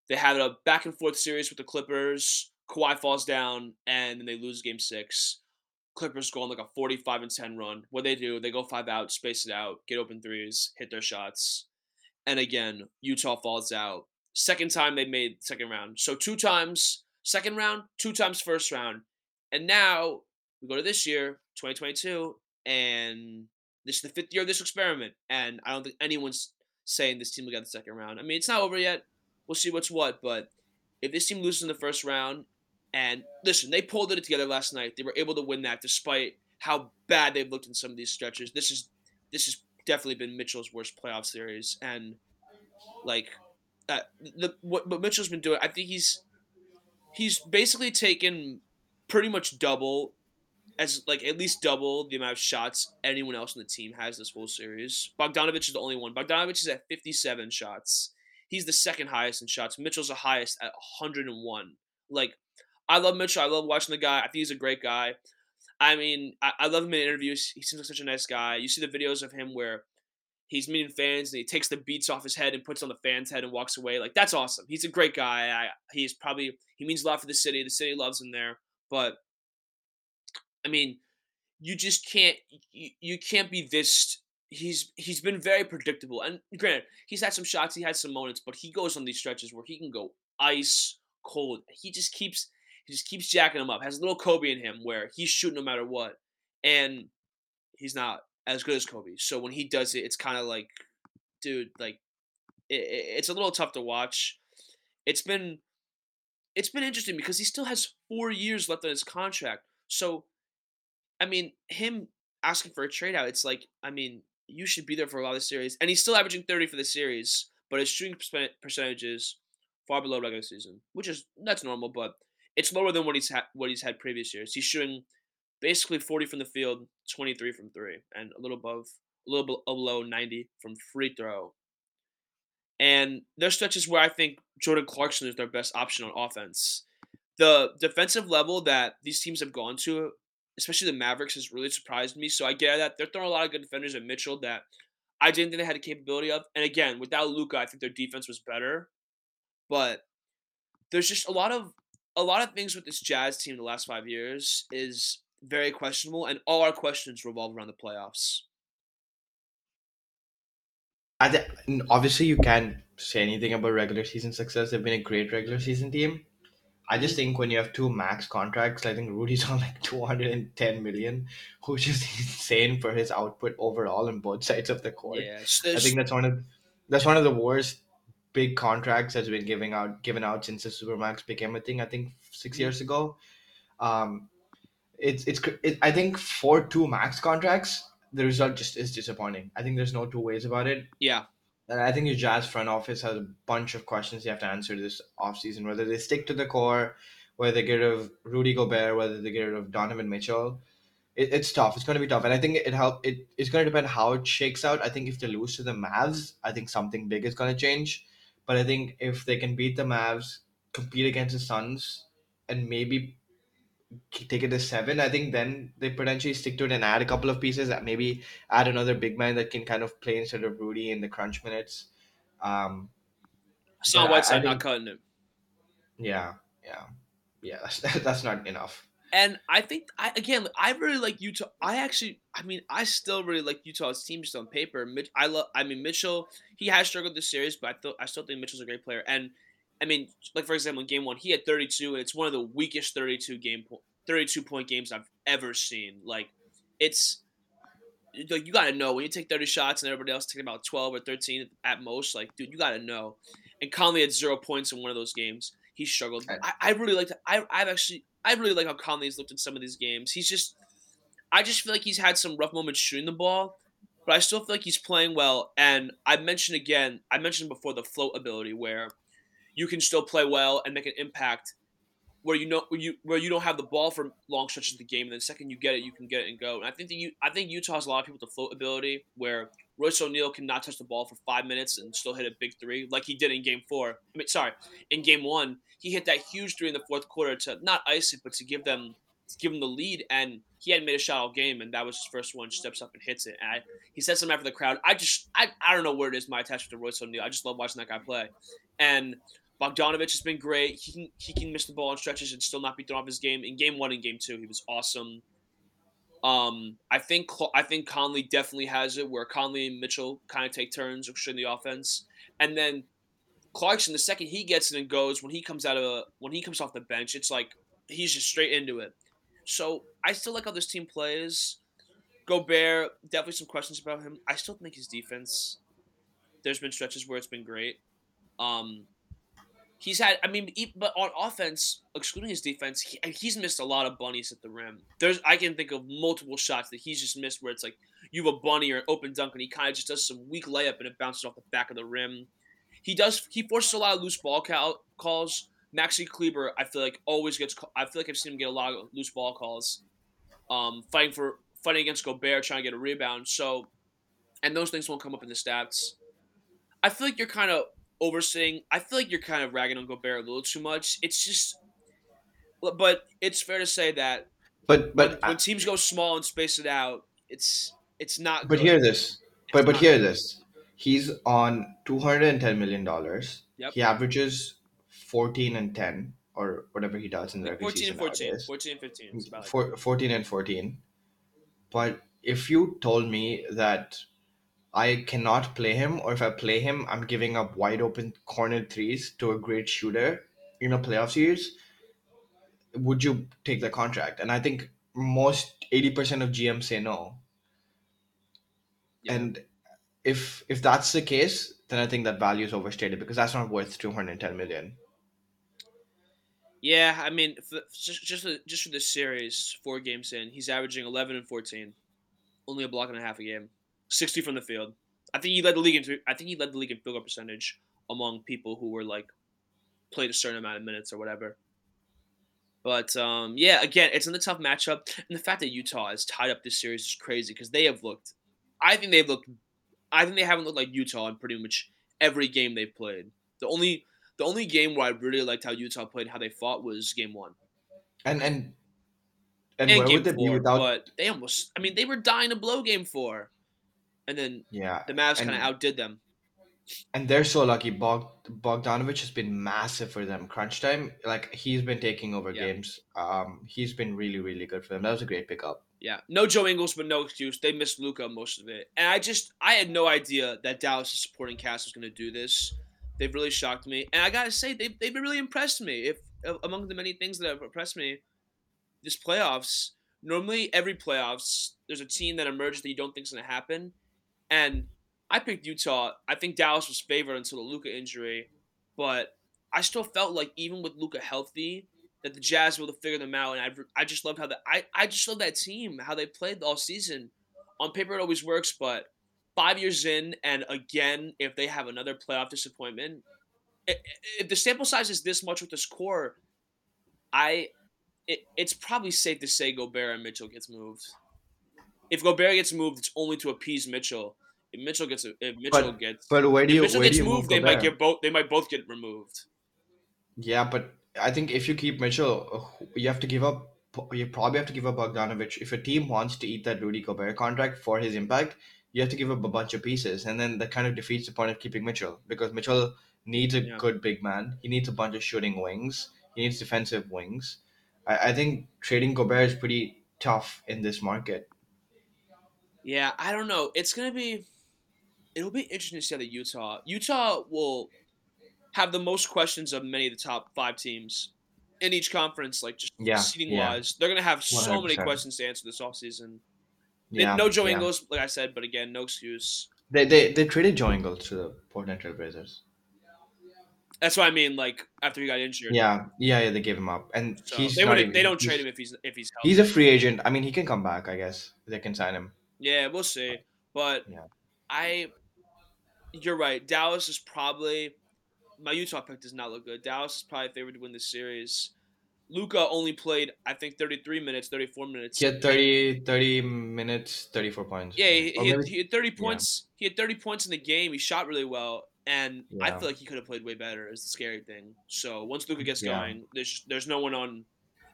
They had a back and forth series with the Clippers. Kawhi falls down, and then they lose game six. Clippers go on like a 45 and 10 run. What they do, they go five out, space it out, get open threes, hit their shots. And again, Utah falls out. Second time they made second round. So two times second round, two times first round. And now we go to this year, 2022, and this is the fifth year of this experiment. And I don't think anyone's saying this team will get the second round. I mean, it's not over yet. We'll see what's what. But if this team loses in the first round, and listen, they pulled it together last night. They were able to win that despite how bad they've looked in some of these stretches. This is this has definitely been Mitchell's worst playoff series, and like uh, the what, what Mitchell's been doing, I think he's he's basically taken pretty much double as like at least double the amount of shots anyone else on the team has this whole series. Bogdanovich is the only one. Bogdanovich is at 57 shots. He's the second highest in shots. Mitchell's the highest at 101. Like, I love Mitchell. I love watching the guy. I think he's a great guy. I mean, I, I love him in interviews. He seems like such a nice guy. You see the videos of him where he's meeting fans and he takes the beats off his head and puts on the fan's head and walks away. Like, that's awesome. He's a great guy. I, he's probably, he means a lot for the city. The city loves him there. But I mean, you just can't you, you can't be this he's he's been very predictable. And granted, he's had some shots, he had some moments, but he goes on these stretches where he can go ice cold. He just keeps he just keeps jacking them up. Has a little Kobe in him where he's shooting no matter what, and he's not as good as Kobe. So when he does it, it's kind of like, dude, like it, it's a little tough to watch. It's been it's been interesting because he still has four years left on his contract. So, I mean, him asking for a trade out, it's like, I mean, you should be there for a lot of the series. And he's still averaging 30 for the series, but his shooting percentages far below regular season, which is that's normal, but it's lower than what he's had what he's had previous years. He's shooting basically 40 from the field, 23 from three, and a little above, a little below 90 from free throw. And there's stretches where I think Jordan Clarkson is their best option on offense. The defensive level that these teams have gone to especially the Mavericks, has really surprised me. So I get that they're throwing a lot of good defenders at Mitchell that I didn't think they had the capability of. And again, without Luka, I think their defense was better. But there's just a lot of a lot of things with this Jazz team the last five years is very questionable, and all our questions revolve around the playoffs. I th- obviously, you can't say anything about regular season success. They've been a great regular season team. I just think when you have two max contracts, I think Rudy's on like 210 million, which is insane for his output overall on both sides of the court. Yeah, I think that's one of that's one of the worst big contracts that's been giving out given out since the supermax became a thing. I think 6 mm-hmm. years ago. Um, it's it's it, I think for two max contracts, the result just is disappointing. I think there's no two ways about it. Yeah. And I think your Jazz front office has a bunch of questions you have to answer this offseason, whether they stick to the core, whether they get rid of Rudy Gobert, whether they get rid of Donovan Mitchell. It, it's tough. It's going to be tough. And I think it help. It, it's going to depend how it shakes out. I think if they lose to the Mavs, I think something big is going to change. But I think if they can beat the Mavs, compete against the Suns, and maybe take it to seven, I think then they potentially stick to it and add a couple of pieces. That maybe add another big man that can kind of play instead of Rudy in the crunch minutes. Um, Hassan Whiteside not cutting him. Yeah, yeah, yeah. That's that's not enough. And I think I again I really like Utah. I actually I mean I still really like Utah's team just on paper. Mitch, I love I mean Mitchell. He has struggled this series, but I thought I still think Mitchell's a great player. And I mean, like for example, in game one, he had 32, and it's one of the weakest 32 game 32 point games I've ever seen. Like, it's like you gotta know when you take 30 shots and everybody else taking about 12 or 13 at most. Like, dude, you gotta know. And Conley had zero points in one of those games. He struggled. I, I really like. I I've actually I really like how Conley's looked in some of these games. He's just I just feel like he's had some rough moments shooting the ball, but I still feel like he's playing well. And I mentioned again, I mentioned before the float ability where you can still play well and make an impact where you know where you where you don't have the ball for long stretches of the game, and then the second you get it, you can get it and go. And I think that you I think Utah has a lot of people with the float ability where Royce O'Neale cannot touch the ball for five minutes and still hit a big three, like he did in game four. I mean, sorry, in game one, he hit that huge three in the fourth quarter to not ice it, but to give them give him the lead. And he hadn't made a shot all game, and that was his first one. Steps up and hits it. And I, he said something after the crowd. I just I, I don't know where it is my attachment to Royce O'Neale. I just love watching that guy play. And Bogdanovich has been great. He can he can miss the ball on stretches and still not be thrown off his game. In game one and game two, he was awesome. Um, I think I think Conley definitely has it where Conley and Mitchell kind of take turns in the offense, and then Clarkson the second he gets it and goes when he comes out of when he comes off the bench, it's like he's just straight into it. So I still like how this team plays. Gobert, definitely some questions about him. I still think his defense. There's been stretches where it's been great. Um, he's had. I mean, but on offense, excluding his defense, he, he's missed a lot of bunnies at the rim. There's I can think of multiple shots that he's just missed where it's like you have a bunny or an open dunk, and he kind of just does some weak layup and it bounces off the back of the rim. He does. He forces a lot of loose ball cal- calls. Maxi Kleber, I feel like always gets. I feel like I've seen him get a lot of loose ball calls. Um, fighting for fighting against Gobert, trying to get a rebound. So, and those things won't come up in the stats. I feel like you're kind of overseeing. I feel like you're kind of ragging on Gobert a little too much. It's just, but it's fair to say that. But but when, when teams go small and space it out, it's it's not. But good. hear this. But but hear this. He's on two hundred and ten million dollars. Yep. He averages fourteen and ten or whatever he does in the regular 14 season. And 14, nowadays. 14 and 15. Four, 14 and 14. But if you told me that I cannot play him, or if I play him, I'm giving up wide open corner threes to a great shooter in a playoff series. Would you take the contract? And I think most eighty percent of GMs say no. Yeah. And if if that's the case, then I think that value is overstated because that's not worth two hundred ten million. Yeah, I mean, for, just just for, just for this series, four games in, he's averaging eleven and fourteen, only a block and a half a game, sixty from the field. I think he led the league in. I think he led the league in field goal percentage among people who were like played a certain amount of minutes or whatever. But um, yeah, again, it's in the tough matchup, and the fact that Utah is tied up this series is crazy because they have looked. I think they've looked. I think they haven't looked like Utah in pretty much every game they've played. The only the only game where I really liked how Utah played, and how they fought, was game one And and and, and where game would they be four. without? But they almost. I mean, they were dying to blow game four, and then yeah, the Mavs kind of outdid them. and they're so lucky. Bog Bogdanovich has been massive for them. Crunch time, like he's been taking over Yeah. games. Um, he's been really really good for them. That was a great pickup. Yeah, no Joe Ingles, but no excuse. They missed Luka most of it, and I just I had no idea that Dallas' supporting cast was going to do this. They've really shocked me, and I gotta say they've they've really impressed me. If among the many things that have impressed me, this playoffs. Normally, every playoffs, there's a team that emerges that you don't think is to happen, and I picked Utah. I think Dallas was favored until the Luka injury, but I still felt like even with Luka healthy, that the Jazz to figure them out, and I, I just loved how that I, I just love that team how they played all season. On paper, it always works, but five years in, and again, if they have another playoff disappointment, if the sample size is this much with this core, I it, it's probably safe to say Gobert and Mitchell gets moved. If Gobert gets moved, it's only to appease Mitchell. If Mitchell gets if Mitchell gets But where do if you Mitchell where do gets you moved, move they might get both. They might both get removed. Yeah, but I think if you keep Mitchell, you have to give up. You probably have to give up Bogdanovich. If a team wants to eat that Rudy Gobert contract for his impact, you have to give up a bunch of pieces, and then that kind of defeats the point of keeping Mitchell because Mitchell needs a Yeah. good big man. He needs a bunch of shooting wings. He needs defensive wings. I, I think trading Gobert is pretty tough in this market. Yeah, I don't know. It's gonna be. It'll be interesting to see how the Utah Utah will have the most questions of many of the top five teams in each conference, like just Yeah, seating yeah. wise. They're gonna have so many questions to answer this offseason. Yeah, no Joe yeah. Ingles, like I said, but again, no excuse. They, they they traded Joe Ingles to the Portland Trailblazers. That's what I mean. Like after he got injured, Yeah, yeah, yeah. They gave him up, and So he's they even- they don't trade him if he's if he's healthy. He's a free agent. I mean, he can come back. I guess they can sign him. Yeah, we'll see. But Yeah. I, you're right. Dallas is probably my Utah pick does not look good. Dallas is probably favored to win this series. Luka only played, I think, 33 minutes, 34 minutes. He had 30, 30 minutes, 34 points. Yeah, he, he, had, he had 30 points. He had 30 points in the game. He shot really well, and I feel like he could have played way better. Is the scary thing. So once Luka gets Yeah. going, there's there's no one on,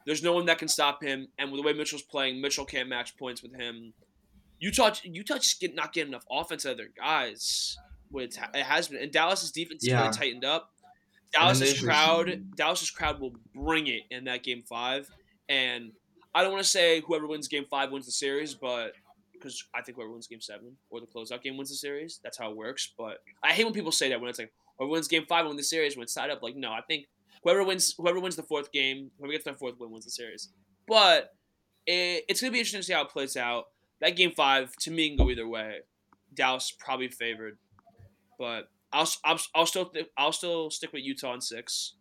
there's no one that can stop him. And with the way Mitchell's playing, Mitchell can't match points with him. Utah Utah just get not getting enough offense out of their guys. With it has been, and Dallas's defense is Yeah. really tightened up. Dallas's crowd, Dallas's crowd will bring it in that game five. And I don't want to say whoever wins game five wins the series, but because I think whoever wins game seven or the closeout game wins the series. That's how it works. But I hate when people say that when it's like whoever wins game five wins the series when it's tied up. Like no, I think whoever wins whoever wins the fourth game, whoever gets their fourth win wins the series. But it, it's gonna be interesting to see how it plays out. That game five to me can go either way. Dallas probably favored, but I'll I'll, I'll still th- I'll still stick with Utah in six.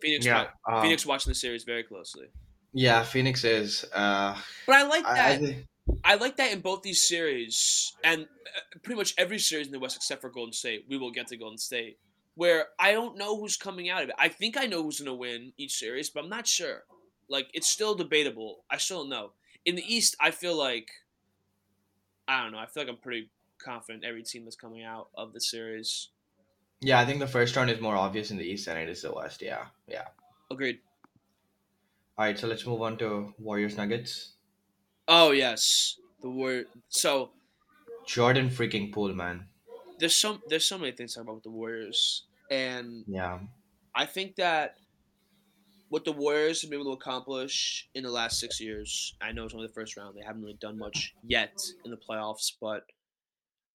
Phoenix, yeah, wa- um, Phoenix watching the series very closely. Yeah, Phoenix is. Uh, But I like that. I think- I like that in both these series, and uh, pretty much every series in the West except for Golden State. We will get to Golden State, where I don't know who's coming out of it. I think I know who's going to win each series, but I'm not sure. Like it's still debatable. I still don't know. In the East, I feel like I don't know. I feel like I'm pretty confident every team that's coming out of the series. yeah, I think the first round is more obvious in the East than it is the West. Yeah, yeah. Agreed. All right, so let's move on to Warriors Nuggets. Oh yes, the word. So Jordan freaking Poole, man. there's so there's so many things to talk about with the Warriors, and Yeah, I think that what the Warriors have been able to accomplish in the last six years. I know it's only the first round; they haven't really done much yet in the playoffs, but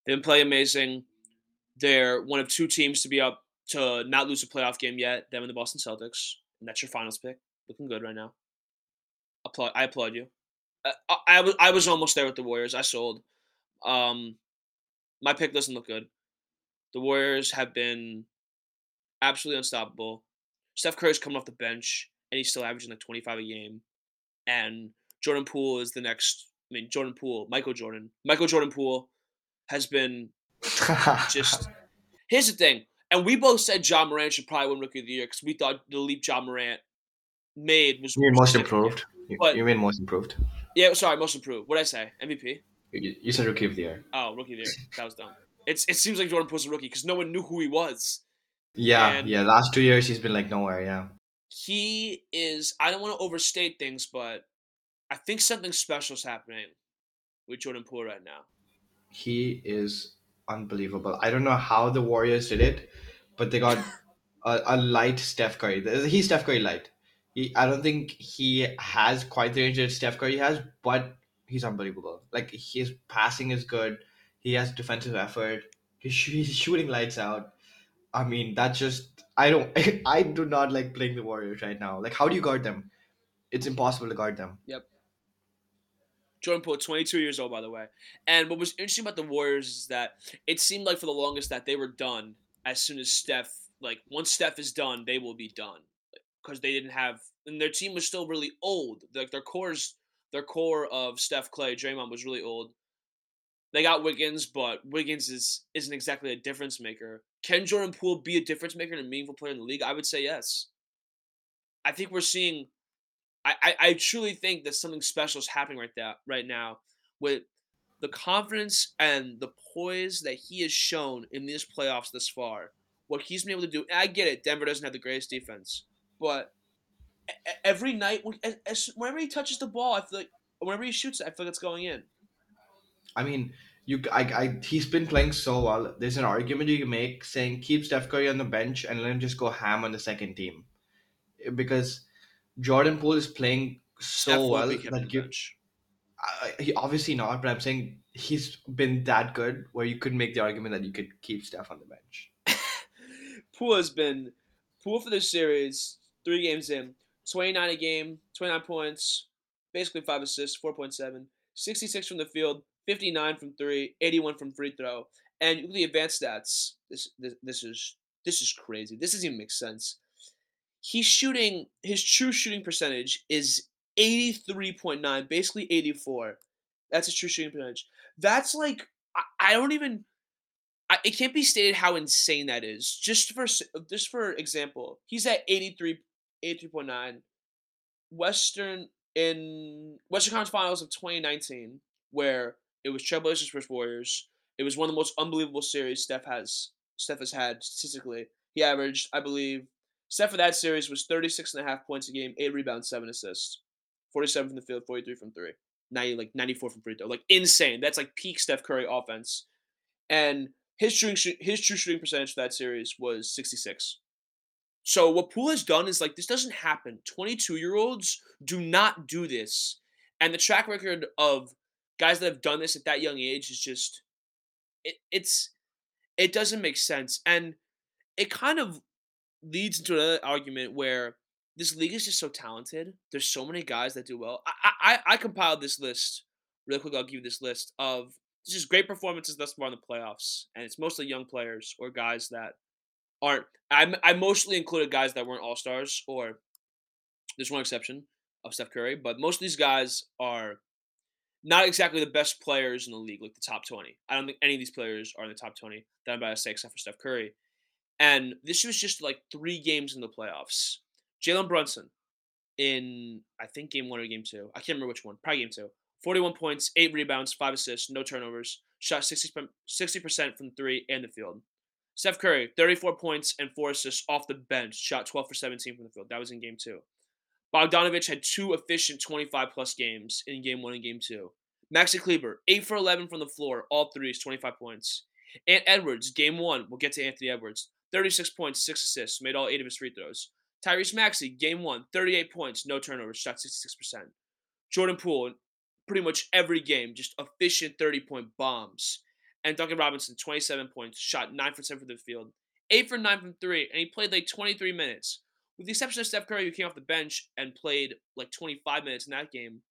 they've been playing amazing. They're one of two teams to be up to not lose a playoff game yet. Them and the Boston Celtics, and that's your finals pick. Looking good right now. Applaud! I applaud you. Uh, I, I was I was almost there with the Warriors. I sold. Um, my pick doesn't look good. The Warriors have been absolutely unstoppable. Steph Curry's coming off the bench and he's still averaging like 25 a game. And Jordan Poole is the next. I mean, Jordan Poole, Michael Jordan, Michael Jordan Poole has been just. Here's the thing, and we both said Ja Morant should probably win Rookie of the Year because we thought the leap Ja Morant made was. You mean most improved? But, you mean most improved? Yeah, sorry, most improved. What did I say? MVP. You, you said Rookie of the Year. Oh, Rookie of the Year. That was dumb. It's it seems like Jordan Poole's a rookie because no one knew who he was. Yeah, and yeah. Last two years he's been like nowhere. Yeah. He is. I don't want to overstate things, but I think something special is happening with Jordan Poole right now. He is unbelievable. I don't know how the Warriors did it, but they got a, a light Steph Curry. He's Steph Curry light. He, I don't think he has quite the range that Steph Curry has, but he's unbelievable. Like his passing is good. He has defensive effort. He's, he's shooting lights out. I mean, that's just I don't I do not like playing the Warriors right now. Like, how do you guard them? It's impossible to guard them. Yep. Jordan Poole, 22 years old, by the way. And what was interesting about the Warriors is that it seemed like for the longest that they were done as soon as Steph, like once Steph is done, they will be done because they didn't have, and their team was still really old. Like their cores, their core of Steph, Klay, Draymond was really old. They got Wiggins, but Wiggins is isn't exactly a difference maker. Can Jordan Poole be a difference maker and a meaningful player in the league? I would say yes. I think we're seeing. I, I, truly think that something special is happening right there right now with the confidence and the poise that he has shown in these playoffs this far. What he's been able to do. I get it. Denver doesn't have the greatest defense, but every night, whenever he touches the ball, I feel like whenever he shoots, I feel like it's going in. I mean, you, I, I, he's been playing so well. There's an argument you can make saying keep Steph Curry on the bench and let him just go ham on the second team, because Jordan Poole is playing so Steph well that give, uh, he obviously not, but I'm saying he's been that good where you could make the argument that you could keep Steph on the bench. Poole has been Poole for this series, three games in, 29 a game, 29 points, basically five assists, 4.7, 66 from the field, 59 from three, 81 from free throw. And the advanced stats. This, this this is this is crazy. This doesn't even make sense. He's shooting his true shooting percentage is 83.9, basically 84. That's his true shooting percentage. That's like I, I don't even I, it can't be stated how insane that is. Just for just for example, he's at 83 83.9 Western in Western Conference Finals of 2019 where it was Trailblazers versus Warriors. It was one of the most unbelievable series Steph has Steph has had statistically. He averaged, I believe, Steph for that series was 36 and a half points a game, 8 rebounds, 7 assists. 47 from the field, 43 from 3. 90 like 94 from free throw. Like insane. That's like peak Steph Curry offense. And his shooting his true shooting percentage for that series was 66. So what Poole has done is like this doesn't happen. 22 year olds do not do this. And the track record of guys that have done this at that young age is just it, it's it doesn't make sense and it kind of leads into another argument where this league is just so talented there's so many guys that do well i i, I compiled this list real quick i'll give you this list of just great performances thus far in the playoffs and it's mostly young players or guys that aren't i i mostly included guys that weren't all-stars or there's one exception of Steph Curry, but most of these guys are not exactly the best players in the league, like the top 20. I don't think any of these players are in the top 20 that I'm about to say, except for Steph Curry. And this was just like three games in the playoffs. Jalen Brunson in, I think, game one or game two. I can't remember which one. Probably game two. 41 points, eight rebounds, five assists, no turnovers. Shot 60, 60% from three and the field. Steph Curry, 34 points and four assists off the bench. Shot 12 for 17 from the field. That was in game two. Bogdanovich had two efficient 25 plus games in game one and game two. Maxi Kleber, 8 for 11 from the floor, all threes, 25 points. Ant Edwards, game one, we'll get to Anthony Edwards, 36 points, 6 assists, made all 8 of his free throws. Tyrese Maxey, game one, 38 points, no turnovers, shot 66%. Jordan Poole, pretty much every game, just efficient 30 point bombs. And Duncan Robinson, 27 points, shot 9 for 10 from the field, 8 for 9 from 3, and he played like 23 minutes. With the exception of Steph Curry, who came off the bench and played like 25 minutes in that game.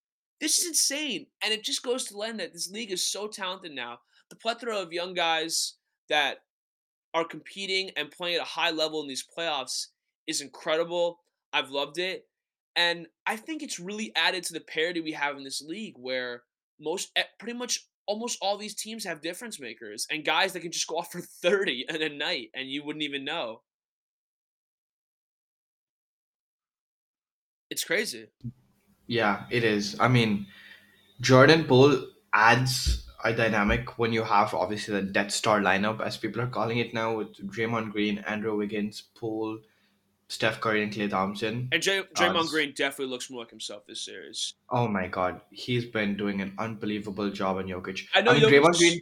This is insane. And it just goes to lend that this league is so talented now. The plethora of young guys that are competing and playing at a high level in these playoffs is incredible. I've loved it. And I think it's really added to the parity we have in this league where most eh, pretty much almost all these teams have difference makers and guys that can just go off for 30 in a night and you wouldn't even know. It's crazy. Yeah, it is. I mean, Jordan Poole adds a dynamic when you have obviously the Death Star lineup, as people are calling it now, with Draymond Green, Andrew Wiggins, Poole, Steph Curry, and Klay Thompson. And Jay, Draymond uh, Green definitely looks more like himself this series. Oh my God, he's been doing an unbelievable job on Jokic. I know I mean, Draymond Green.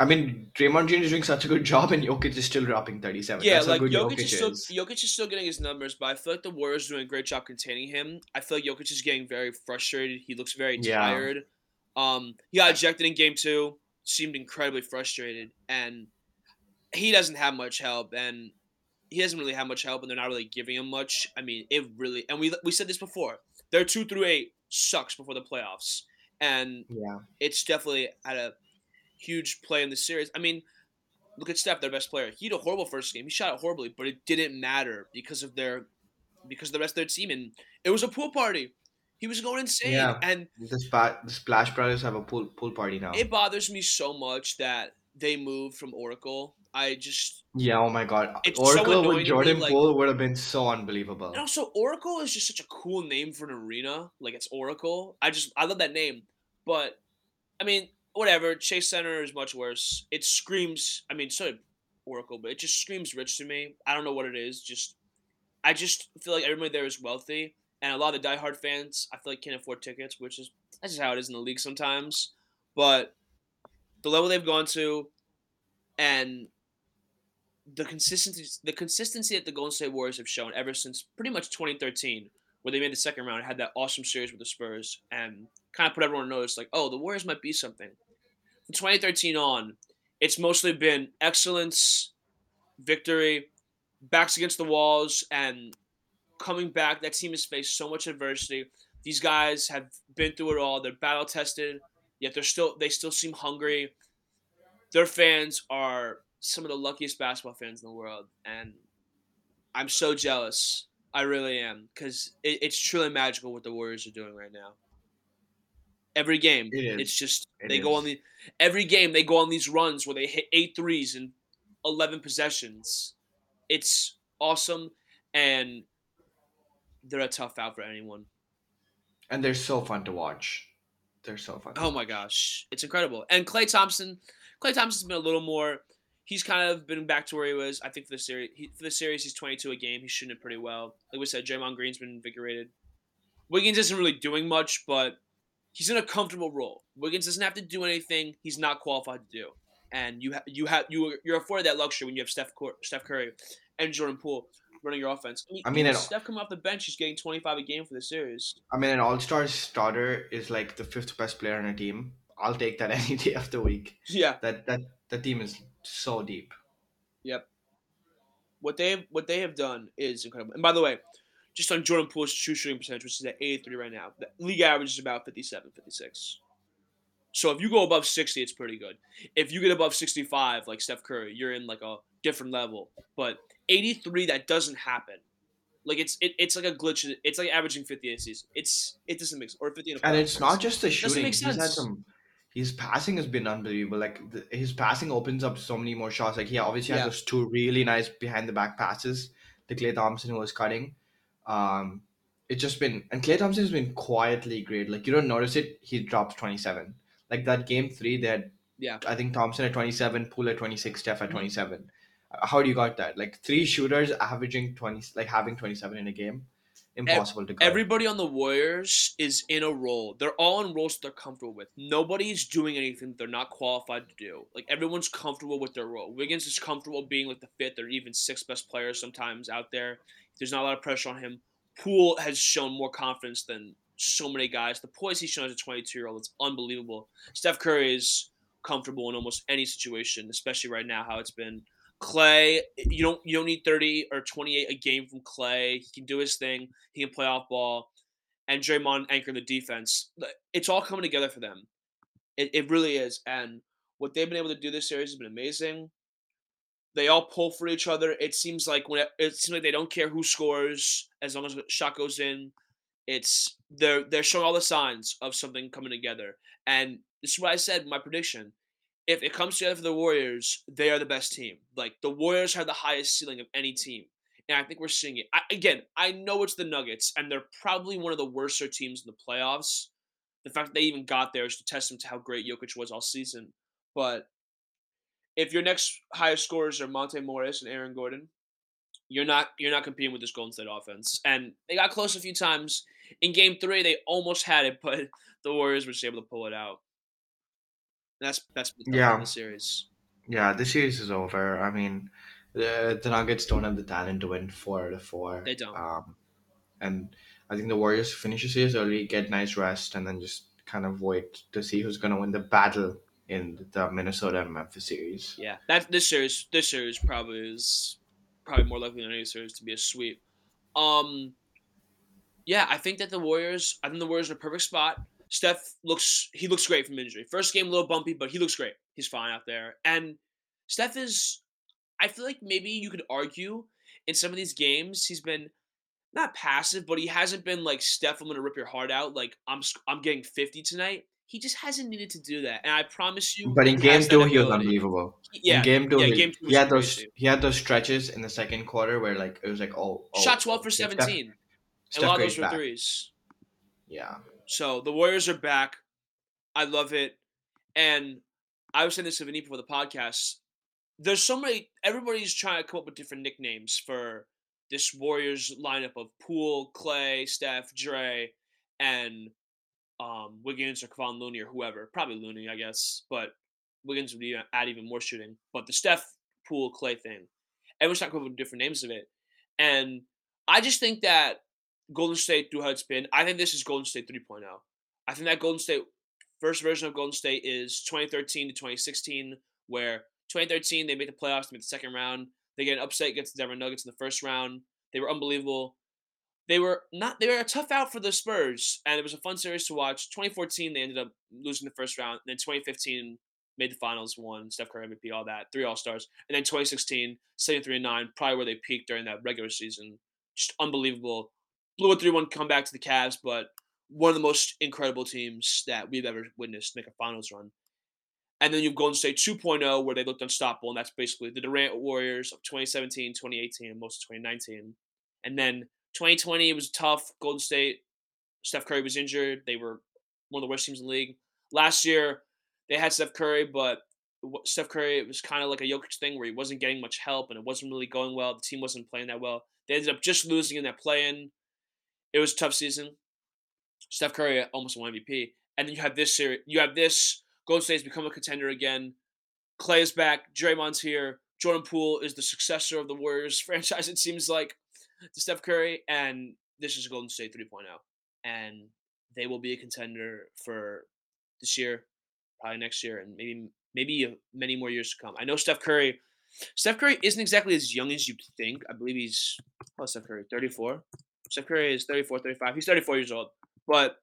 I mean, Draymond Green is doing such a good job, and Jokic is still dropping thirty-seven. Yeah, That's like Jokic, Jokic is still is. Jokic is still getting his numbers, but I feel like the Warriors are doing a great job containing him. I feel like Jokic is getting very frustrated. He looks very Yeah. tired. Um, he got ejected in game two. Seemed incredibly frustrated, and he doesn't have much help. And he doesn't really have much help, and they're not really giving him much. I mean, it really. And we we said this before. Their two through eight sucks before the playoffs, and Yeah, it's definitely had a huge play in the series. I mean, look at Steph, their best player. He had a horrible first game. He shot it horribly, but it didn't matter because of their because of the rest of their team. And it was a pool party. He was going insane. Yeah. And the, spa- the Splash Brothers have a pool pool party now. it bothers me so much that they moved from Oracle. I just Yeah, oh my god. It's Oracle to with Jordan like- Poole would have been so unbelievable. and also Oracle is just such a cool name for an arena. Like it's Oracle. I just I love that name. But I mean, whatever. Chase Center is much worse. It screams. I mean, so did Oracle, but it just screams rich to me. I don't know what it is. Just I just feel like everybody there is wealthy, and a lot of the diehard fans I feel like can't afford tickets, which is that's just how it is in the league sometimes. But the level they've gone to, and the consistency the consistency that the Golden State Warriors have shown ever since pretty much 2013, where they made the second round, had that awesome series with the Spurs, and kind of put everyone on notice, like, oh, the Warriors might be something. From 2013 on, it's mostly been excellence, victory, backs against the walls, and coming back. That team has faced so much adversity. These guys have been through it all. They're battle tested, yet they're still they still seem hungry. Their fans are some of the luckiest basketball fans in the world, and I'm so jealous. I really am because it, it's truly magical what the Warriors are doing right now. Every game, It is. it's just It they go on the every game they go on these runs where they hit eight threes in eleven possessions. It's awesome, and they're a tough out for anyone. And they're so fun to watch. They're so fun. to Oh my watch. gosh, it's incredible. And Klay Thompson, Klay Thompson's been a little more. He's kind of been back to where he was. I think for the series, he, for the series, he's 22 a game. He's shooting it pretty well. Like we said, Draymond Green's been invigorated. Wiggins isn't really doing much, but he's in a comfortable role. Wiggins doesn't have to do anything. He's not qualified to do, and you ha- you have you you're afforded that luxury when you have Steph Cur- Steph Curry and Jordan Poole running your offense. I mean, even it- Steph coming off the bench, he's getting 25 a game for the series. I mean, an all-star starter is like the fifth best player on a team. I'll take that any day of the week. Yeah, That that that team is so deep. Yep. What they what they have done is incredible. And by the way, just on Jordan Poole's true shooting percentage, which is at 83 right now, the league average is about 57, 56. So if you go above 60, it's pretty good. If you get above 65, like Steph Curry, you're in like a different level. But 83 that doesn't happen. Like it's it, it's like a glitch. It's like averaging 50 a season. It's it doesn't make sense. Or 50 And it's not just the shooting. Doesn't make sense. He's had some. His passing has been unbelievable. Like the, his passing opens up so many more shots. Like he obviously yeah. has those two really nice behind the back passes to Klay Thompson who was cutting. Um, it's just been and Klay Thompson has been quietly great. Like you don't notice it. He drops 27. Like that game three, they had yeah. I think Thompson at 27, Poole at 26, Steph at 27. How do you got that? Like three shooters averaging twenty, like having twenty seven in a game. Impossible to guard. Everybody on the Warriors is in a role. They're all in roles they're comfortable with. Nobody's doing anything they're not qualified to do. Like everyone's comfortable with their role. Wiggins is comfortable being like the fifth or even sixth best player sometimes out there. There's not a lot of pressure on him. Poole has shown more confidence than so many guys. The poise he's shown as a 22 year old, it's unbelievable. Steph Curry is comfortable in almost any situation, especially right now how it's been. Klay, you don't you don't need 30 or 28 a game from Klay. He can do his thing. He can play off ball. And Draymond anchor the defense. It's all coming together for them. It, it really is. And what they've been able to do this series has been amazing. They all pull for each other. It seems like when it, it seems like they don't care who scores as long as the shot goes in. It's they're they're showing all the signs of something coming together. And this is what I said. My prediction: if it comes together for the Warriors, they are the best team. Like the Warriors have the highest ceiling of any team, and I think we're seeing it. I, again, I know it's the Nuggets, and they're probably one of the worser teams in the playoffs. The fact that they even got there is to testament to how great Jokic was all season. But if your next highest scorers are Monte Morris and Aaron Gordon, you're not you're not competing with this Golden State offense. And they got close a few times. In game three, they almost had it, but the Warriors were just able to pull it out. That's that's yeah the series. Yeah, the series is over. I mean, the the Nuggets don't have the talent to win four out of four. They don't. Um, and I think the Warriors finish the series early, get nice rest, and then just kind of wait to see who's going to win the battle in the Minnesota and Memphis series. Yeah, that this series this series probably is probably more likely than any series to be a sweep. Um, yeah, I think that the Warriors. I think the Warriors are a perfect spot. Steph looks he looks great from injury. First game a little bumpy, but he looks great. He's fine out there. And Steph is. I feel like maybe you could argue in some of these games he's been not passive, but he hasn't been like Steph. I'm gonna rip your heart out. Like I'm I'm getting 50 tonight. He just hasn't needed to do that, and I promise you. But in game two, he was unbelievable. Yeah, in game two, yeah, he, game two he had crazy. those he had those stretches in the second quarter where like it was like oh, oh Shot 12 for 17. Steph and a lot of those were back. threes. Yeah, So the Warriors are back. I love it. And I was saying this to Vinny before the podcast. There's so many everybody's trying to come up with different nicknames for this Warriors lineup of Poole, Klay, Steph, Dre, and um, Wiggins or Kevon Looney or whoever. Probably Looney, I guess. But Wiggins would even add even more shooting. But the Steph Poole Klay thing. Everyone's trying to come up with different names of it. And I just think that Golden State through how it's been, I think this is Golden State 3.0. I think that Golden State first version of Golden State is 2013 to 2016, where 2013 they made the playoffs, they made the second round, they get an upset against the Denver Nuggets in the first round. They were unbelievable. They were not they were a tough out for the Spurs, and it was a fun series to watch. 2014 they ended up losing the first round, and then 2015 made the finals, won Steph Curry MVP, all that, three All Stars, and then 2016 73 and nine, probably where they peaked during that regular season. Just unbelievable. Blew a 3 1 comeback to the Cavs, but one of the most incredible teams that we've ever witnessed make a finals run. And then you've Golden State 2.0, where they looked unstoppable, and that's basically the Durant Warriors of 2017, 2018, and most of 2019. And then 2020, it was tough. Golden State, Steph Curry was injured. They were one of the worst teams in the league. Last year, they had Steph Curry, but Steph Curry, it was kind of like a Jokic thing where he wasn't getting much help and it wasn't really going well. The team wasn't playing that well. They ended up just losing in that play in. It was a tough season. Steph Curry uh, almost won MVP. And then you have this series. You have this. Golden State's become a contender again. Klay is back. Draymond's here. Jordan Poole is the successor of the Warriors franchise. It seems like to Steph Curry, and this is Golden State 3.0, and they will be a contender for this year, probably next year, and maybe maybe many more years to come. I know Steph Curry. Steph Curry isn't exactly as young as you think. I believe he's oh Steph Curry 34. Steph Curry is 34, 35. He's 34 years old, but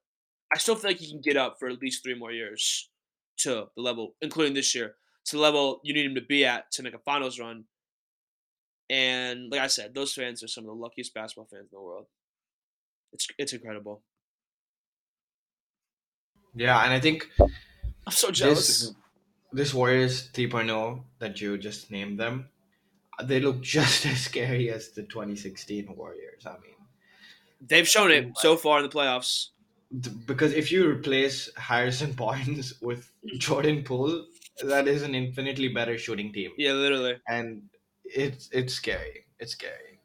I still feel like he can get up for at least three more years to the level, including this year, to the level you need him to be at to make a finals run. And like I said, those fans are some of the luckiest basketball fans in the world. It's it's incredible. yeah, and I think I'm so jealous. this this Warriors 3.0 that you just named them, they look just as scary as the 2016 Warriors. I mean, They've shown it so far in the playoffs. because if you replace Harrison Barnes with Jordan Poole, that is an infinitely better shooting team, Yeah, literally. and it's it's scary. It's scary.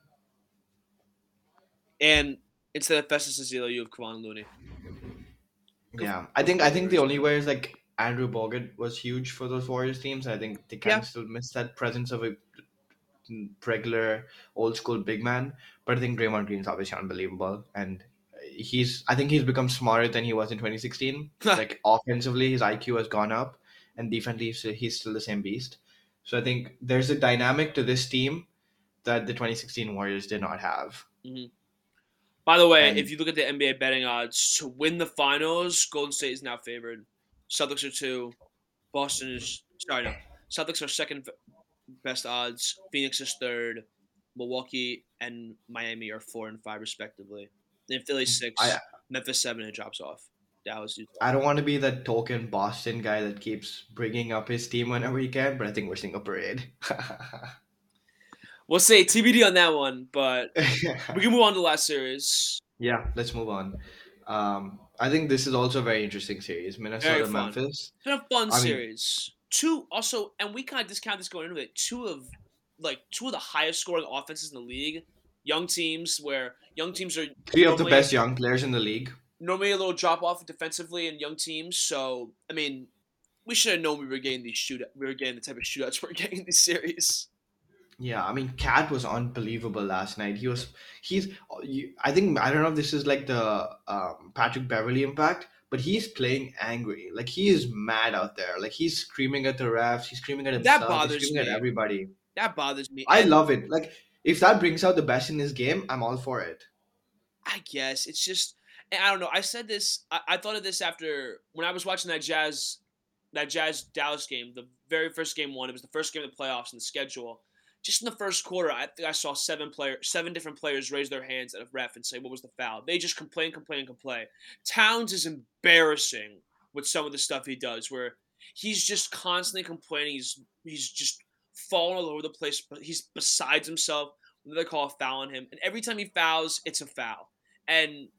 And instead of Festus Ezeli, you have Kevon Looney. Yeah, I think I think the only way is like Andrew Bogut was huge for those Warriors teams. I think they kind Yeah. still miss that presence of a regular old school big man. But I think Draymond Green's obviously unbelievable, and he's I think he's become smarter than he was in 2016. like offensively, his IQ has gone up, and defensively, he's still the same beast. So I think there's a dynamic to this team that the 2016 Warriors did not have. Mm-hmm. By the way, and, if you look at the NBA betting odds to win the finals, Golden State is now favored. Celtics are two. Boston is sorry no. Celtics are second best odds. Phoenix is third. Milwaukee and Miami are four and five respectively. Then Philly six. I, Memphis seven it drops off. Dallas. I don't want to be that token Boston guy that keeps bringing up his team whenever he can, but I think we're seeing a parade. we'll say TBD on that one, but we can move on to the last series. Yeah, let's move on. Um, I think this is also a very interesting series. Minnesota Memphis. It's been a fun I series. Mean, two also, and we kind of discount this going into it. Two of like two of the highest scoring offenses in the league. Young teams where young teams are three of the best young players in the league. Normally a little drop off defensively in young teams. So I mean, we should have known we were getting these shoot we were getting the type of shootouts we're getting in this series. Yeah, I mean, KAT was unbelievable last night. He was, he's, I think, I don't know if this is like the um, Patrick Beverley impact, but he's playing angry. Like he is mad out there. Like he's screaming at the refs. He's screaming at himself. That bothers he's screaming me. at everybody. That bothers me. I and love it. Like if that brings out the best in his game, I'm all for it. I guess it's just, I don't know. I said this. I, I thought of this after when I was watching that Jazz, that Jazz Dallas game, the very first game one. It was the first game of the playoffs in the schedule just in the first quarter, I think I saw seven player, seven different players raise their hands at a ref and say, "What was the foul?" They just complain, complain, complain. Towns is embarrassing with some of the stuff he does, where he's just constantly complaining. He's he's just falling all over the place, but he's besides himself when they call a foul on him. And every time he fouls, it's a foul. And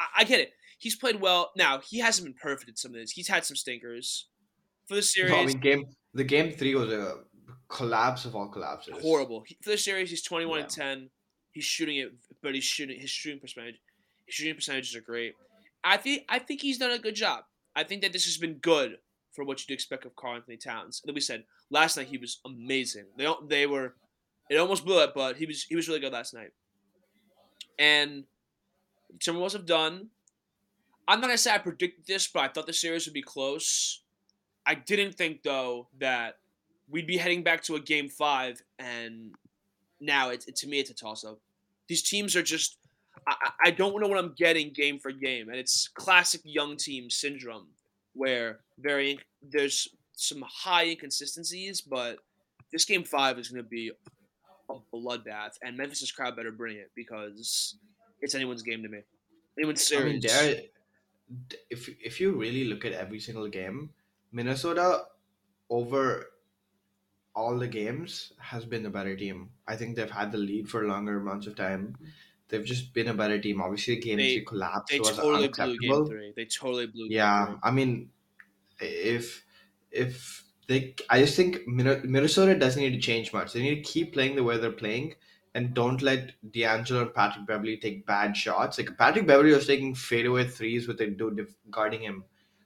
I, I get it. He's played well. Now he hasn't been perfect at some of this. He's had some stinkers for the series. No, I mean, game the game three was a collapse of all collapses. Horrible. He, for this series, he's twenty one yeah. and ten. He's shooting it, but he's shooting his shooting percentage. His shooting percentages are great. I think I think he's done a good job. I think that this has been good for what you'd expect of Karl-Anthony Towns. And like we said last night, he was amazing. They they were, it almost blew it, but he was he was really good last night. And the Timberwolves have done. I'm not gonna say I predicted this, but I thought the series would be close. I didn't think though that we'd be heading back to a game five, and now it's it, to me it's a toss up. These teams are just I, I don't know what I'm getting game for game, and it's classic young team syndrome where very there's some high inconsistencies, but this game five is going to be a bloodbath, and Memphis's crowd better bring it because it's anyone's game to me. Anyone's series. I mean, if if you really look at every single game, Minnesota over all the games has been a better team. I think they've had the lead for longer amounts of time. They've just been a better team. Obviously, the game they, collapsed they was totally unacceptable. Blew game three. They totally blew. Yeah, I mean, if if they, I just think Minnesota doesn't need to change much. They need to keep playing the way they're playing, and don't let D'Angelo and Patrick Beverley take bad shots. Like Patrick Beverley was taking fadeaway threes with a dude guarding him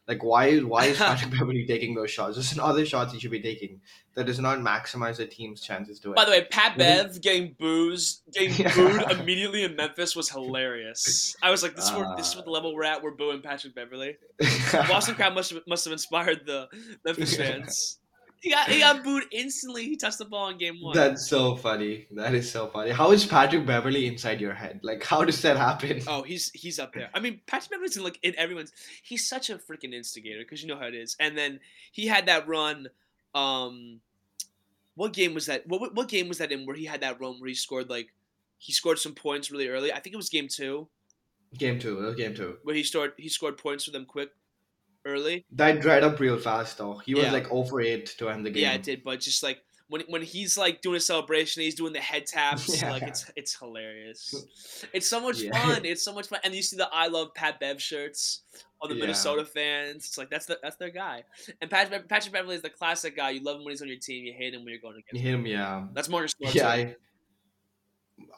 like why why is Patrick Beverley taking those shots? There's other shots he should be taking that does not maximize the team's chances to win. By the way, Pat Bev getting booze, getting yeah. booed immediately in Memphis was hilarious. I was like, this is, uh, this is what the level we're at. We're booing Patrick Beverley. Boston crowd must have, must have inspired the Memphis fans. He got he got booed instantly. He touched the ball in game one. That's so funny. That is so funny. How is Patrick Beverley inside your head? Like, how does that happen? Oh, he's he's up there. I mean, Patrick Beverley's in like in everyone's. He's such a freaking instigator because you know how it is. And then he had that run. Um, what game was that? What what game was that in where he had that run where he scored like he scored some points really early? I think it was game two. Game two. It was game two. Where he scored he scored points for them quick early. That dried up real fast though. He was yeah. like over 8 to end the game. Yeah, it did, but just like when when he's like doing a celebration, he's doing the head taps. Yeah. Like it's it's hilarious. It's so much yeah. fun. It's so much fun. And you see the I love Pat Bev shirts on the. Minnesota fans. It's like that's the, that's their guy. And Patrick Patrick Beverley is the classic guy. You love him when he's on your team. You hate him when you're going against him. Yeah, that's Marcus Smart. Yeah. I,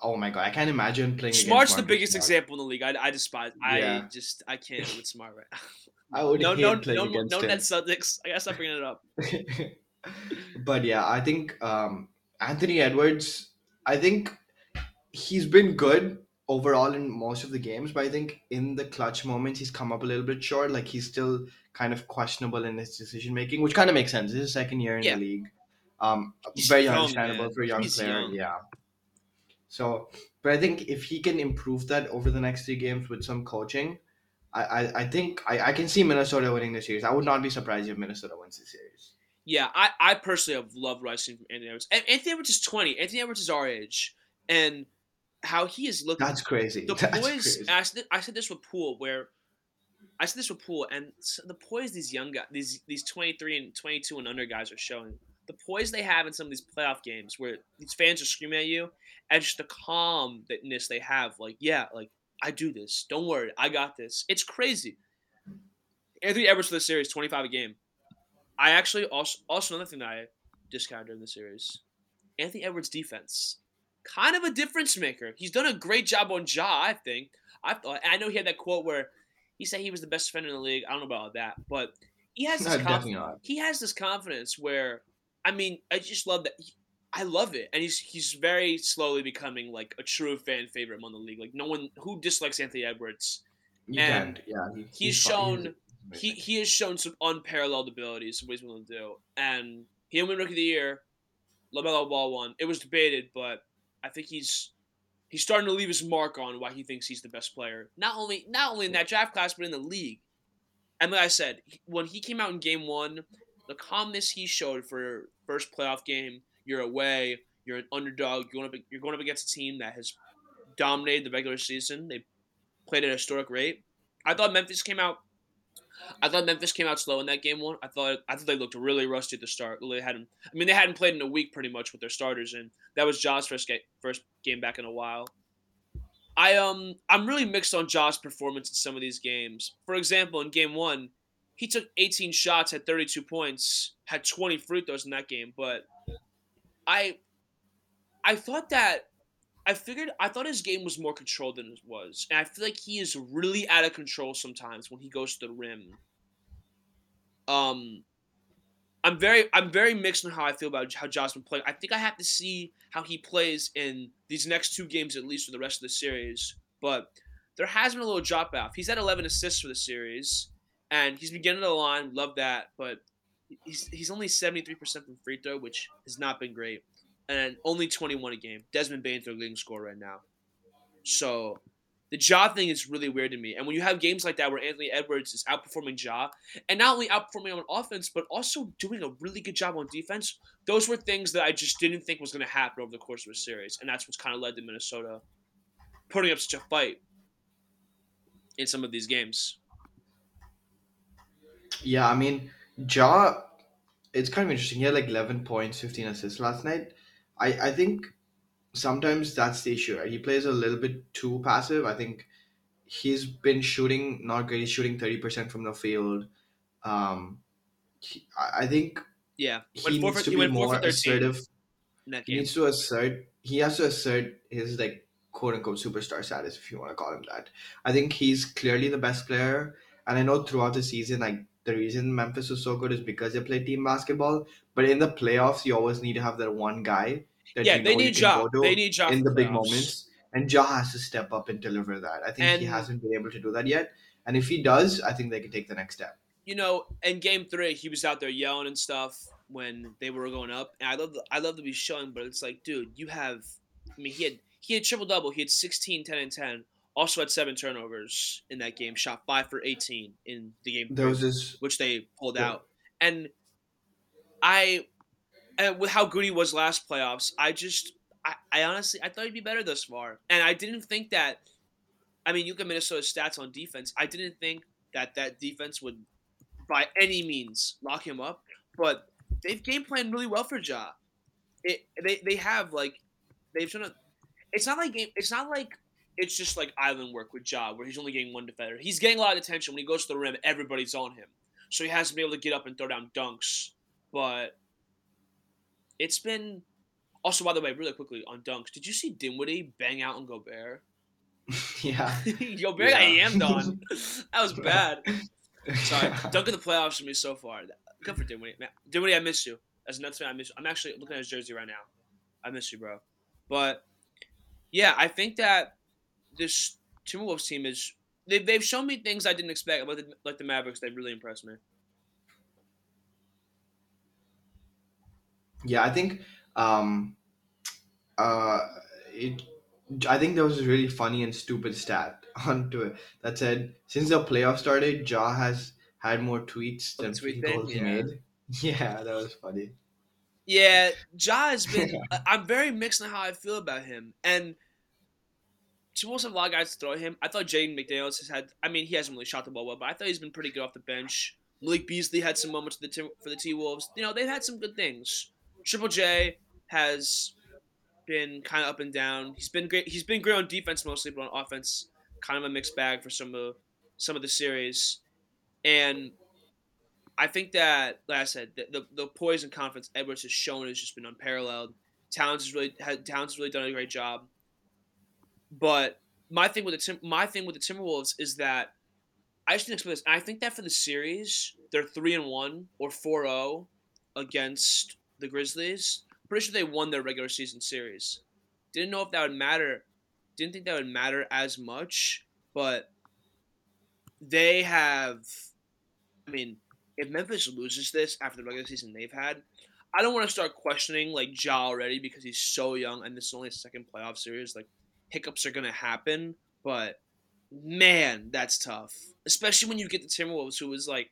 oh my god, I can't imagine playing. Smart's the biggest Smart. example in the league. I, I despise. Yeah. I just I can't with Smart right now. I would no, hate no, playing no, against no, him. No, Celtics. I gotta stop bringing it up. but yeah, I think um, Anthony Edwards, I think he's been good overall in most of the games, but I think in the clutch moments he's come up a little bit short. Like he's still kind of questionable in his decision making, which kind of makes sense. This is his second year in Yeah. the league. Um, He's very young, understandable man. for a young He's player. young. Yeah. So, but I think if he can improve that over the next three games with some coaching, I, I, I think I, I can see Minnesota winning the series. I would not be surprised if Minnesota wins the series. Yeah, I, I personally have loved what I've seen from Anthony Edwards. And Anthony Edwards is 20. Anthony Edwards is our age. And how he is looking. That's crazy. the That's poise. crazy. I said, I said this with Poole, where I said this with Poole, and the poise these young guys, these these 23 and 22 and under guys are showing. The poise they have in some of these playoff games, where these fans are screaming at you, and just the calmness they have. Like, yeah, like I do this. Don't worry, I got this. It's crazy. Anthony Edwards for the series, 25 a game. I actually also also another thing that I discounted in the series, Anthony Edwards' defense, kind of a difference maker. He's done a great job on Ja, I think. I thought I know he had that quote where he said he was the best defender in the league. I don't know about that, but he has this No, confidence. He has this confidence where I mean, I just love that. He, I love it, and he's he's very slowly becoming like a true fan favorite among the league. Like no one who dislikes Anthony Edwards. You and can't. Yeah. He, he's fu- shown-. He he has shown some unparalleled abilities, what he's willing to do, and he didn't win Rookie of the Year. LaMelo Ball won. It was debated, but I think he's he's starting to leave his mark on why he thinks he's the best player. Not only not only in that draft class, but in the league. And like I said, when he came out in Game One, the calmness he showed for first playoff game. You're away. You're an underdog. You're going up. You're going up against a team that has dominated the regular season. They played at a historic rate. I thought Memphis came out. I thought Memphis came out slow in that game one. I thought I thought they looked really rusty at the start. They hadn't. I mean, they hadn't played in a week pretty much with their starters, and that was Ja's first game, first game back in a while. I um I'm really mixed on Ja's performance in some of these games. For example, in game one, he took 18 shots, had 32 points, had 20 free throws in that game. But I I thought that I figured I thought his game was more controlled than it was, and I feel like he is really out of control sometimes when he goes to the rim. Um, I'm very I'm very mixed on how I feel about how Ja's been playing. I think I have to see how he plays in these next two games at least for the rest of the series. But there has been a little drop off. He's had 11 assists for the series, and he's been getting to the line. Love that, but he's he's only 73% from free throw, which has not been great, and only 21 a game. Desmond Bane's their leading scorer right now. So the Ja thing is really weird to me. And when you have games like that where Anthony Edwards is outperforming Ja, and not only outperforming on offense, but also doing a really good job on defense, those were things that I just didn't think was going to happen over the course of a series. And that's what's kind of led to Minnesota putting up such a fight in some of these games. Yeah, I mean, Ja, it's kind of interesting. He had like 11 points, 15 assists last night. I, I think sometimes that's the issue. Right? He plays a little bit too passive. I think he's been shooting not great. He's shooting 30% from the field. Um, he, I I think Yeah. he four needs for- to he be went four more for 13 assertive. In that He game. needs to assert. He has to assert his like quote unquote superstar status, if you want to call him that. I think he's clearly the best player, and I know throughout the season, like the reason Memphis was so good is because they play team basketball. But in the playoffs, you always need to have that one guy that Yeah, you they know need Ja. They need Ja in the big moments, and Ja has to step up and deliver that. I think he hasn't been able to do that yet, and if he does, I think they can take the next step. you know, in game three, he was out there yelling and stuff when they were going up. And I love, I love to be showing, but it's like, dude, you have. I mean, he had he had triple double. He had 16, 10, and 10. Also had seven turnovers in that game. Shot five for 18 in the game, There three, was this which they pulled Yeah. out. And I, and with how good he was last playoffs, I just, I, I honestly, I thought he'd be better thus far. And I didn't think that. I mean, you look at Minnesota's stats on defense. I didn't think that that defense would by any means lock him up, but they've game planned really well for Ja. It they they have like they've shown a, It's not like game. It's not like it's just like island work with Ja, where he's only getting one defender. He's getting a lot of attention when he goes to the rim. Everybody's on him, so he has to be able to get up and throw down dunks. But it's been also by the way, really quickly on dunks. Did you see Dinwiddie bang out on Gobert? yeah. Gobert got Yeah. yammed on. that was bad. Sorry, dunk of the playoffs for me so far. Good for Dinwiddie. Man, Dinwiddie, I miss you. As a Nets fan, I miss you. I'm actually looking at his jersey right now. I miss you, bro. But yeah, I think that this Timberwolves team is they've, they've shown me things I didn't expect about the, like the Mavericks. They've really impressed me. Yeah, I think um, uh, it. I think there was a really funny and stupid stat on Twitter that said since the playoff started, Ja has had more tweets than tweet goals he made. Yeah, that was funny. Yeah, Ja has been. I'm very mixed on how I feel about him, and Have a lot of guys to throw him. I thought Jaden McDaniels has had. I mean, he hasn't really shot the ball well, but I thought he's been pretty good off the bench. Malik Beasley had some moments for the Tim, for the T Wolves. You know, they've had some good things. Triple J has been kind of up and down. He's been great. He's been great on defense mostly, but on offense, kind of a mixed bag for some of some of the series. And I think that, like I said, the the, the poise and confidence Edwards has shown has just been unparalleled. Towns has really had Towns has really done a great job. But my thing with the Tim, my thing with the Timberwolves is that I just didn't expect this. I think that for the series, they're three and one or 4-0 against the Grizzlies. Pretty sure they won their regular season series. Didn't know if that would matter. Didn't think that would matter as much, but they have. I mean, if Memphis loses this after the regular season they've had, I don't want to start questioning like Ja already because he's so young and this is only his second playoff series. Like hiccups are gonna happen, but man, that's tough. Especially when you get the Timberwolves, who was like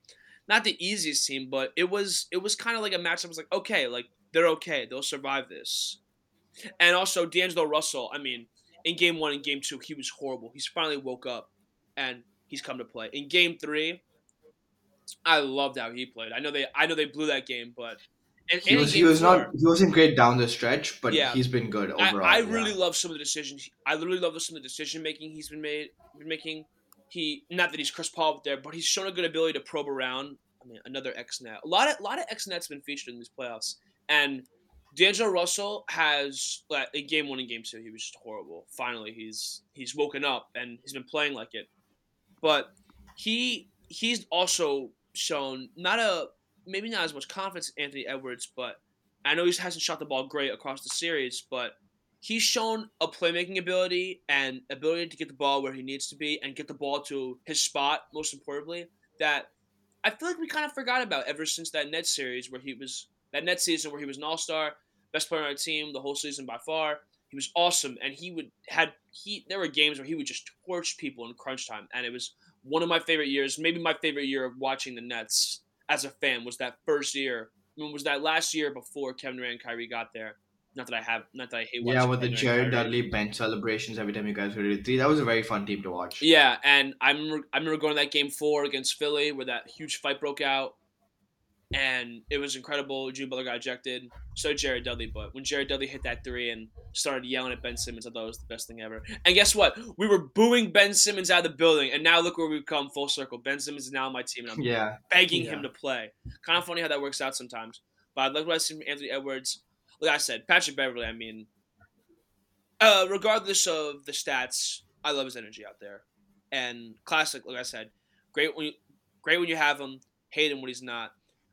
not the easiest team, but it was it was kind of like a matchup. was like okay, like they're okay, they'll survive this. And also D'Angelo Russell. I mean, in game one and game two, he was horrible. He's finally woke up and he's come to play. In game three, I loved how he played. I know they I know they blew that game, but and, He and was he was four, not he wasn't great down the stretch, but Yeah. he's been good overall. I, I yeah. really love some of the decisions. I literally love some of the decision making he's been made been making. He not that he's Chris Paul up there, but he's shown a good ability to probe around. I mean, another X net. A lot of a lot of X nets been featured in these playoffs, and D'Angelo Russell has like in game one and game two, he was just horrible. Finally, he's he's woken up and he's been playing like it. But he he's also shown not a maybe not as much confidence Anthony Edwards, but I know he hasn't shot the ball great across the series, but he's shown a playmaking ability and ability to get the ball where he needs to be and get the ball to his spot, most importantly, that I feel like we kind of forgot about ever since that Nets series where he was that Nets season where he was an all star, best player on our team the whole season by far. He was awesome and he would had he there were games where he would just torch people in crunch time and it was one of my favorite years, maybe my favorite year of watching the Nets as a fan was that first year. I mean, was that last year before Kevin Durant and Kyrie got there? Not that I have, not that I hate. Yeah, with the Kevin Jared. Dudley bench celebrations every time you guys were three. That was a very fun team to watch. Yeah, and I remember, I remember going to that game four against Philly where that huge fight broke out, and it was incredible. Jimmy Butler got ejected, so did Jared Dudley. But when Jared Dudley hit that three and started yelling at Ben Simmons, I thought it was the best thing ever. And guess what? We were booing Ben Simmons out of the building, and now look where we've come full circle. Ben Simmons is now on my team, and I'm Yeah, begging Yeah. him to play. Kind of funny how that works out sometimes. But I like what I see from Anthony Edwards. Like I said, Patrick Beverley. I mean, uh, regardless of the stats, I love his energy out there. And classic, like I said, great when you, great when you have him. Hate him when he's not.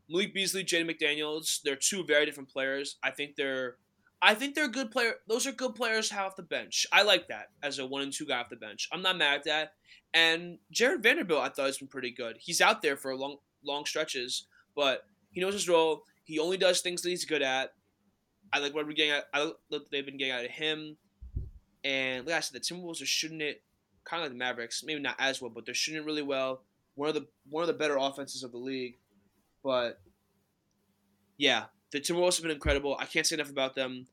Malik Beasley, Jaden McDaniels. They're two very different players. I think they're, I think they're good player. Those are good players off the bench. I like that as a one and two guy off the bench. I'm not mad at that. And Jarred Vanderbilt, I thought has been pretty good. He's out there for long, long stretches, but he knows his role. He only does things that he's good at. I like what we're getting at. I like they've been getting out of him. And like I said, the Timberwolves are shooting it kind of like the Mavericks, maybe not as well, but they're shooting it really well. One of the one of the better offenses of the league. But yeah, the Timberwolves have been incredible. I can't say enough about them.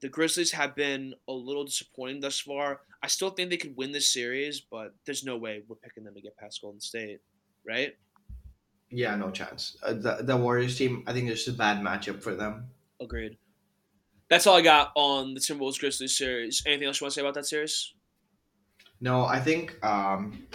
The Grizzlies have been a little disappointing thus far. I still think they could win this series, but there's no way we're picking them to get past Golden State, right? yeah, no chance. Uh, the the Warriors team, I think it's just a bad matchup for them. Agreed. That's all I got on the Timberwolves Grizzlies series. Anything else you want to say about that series? No, I think um,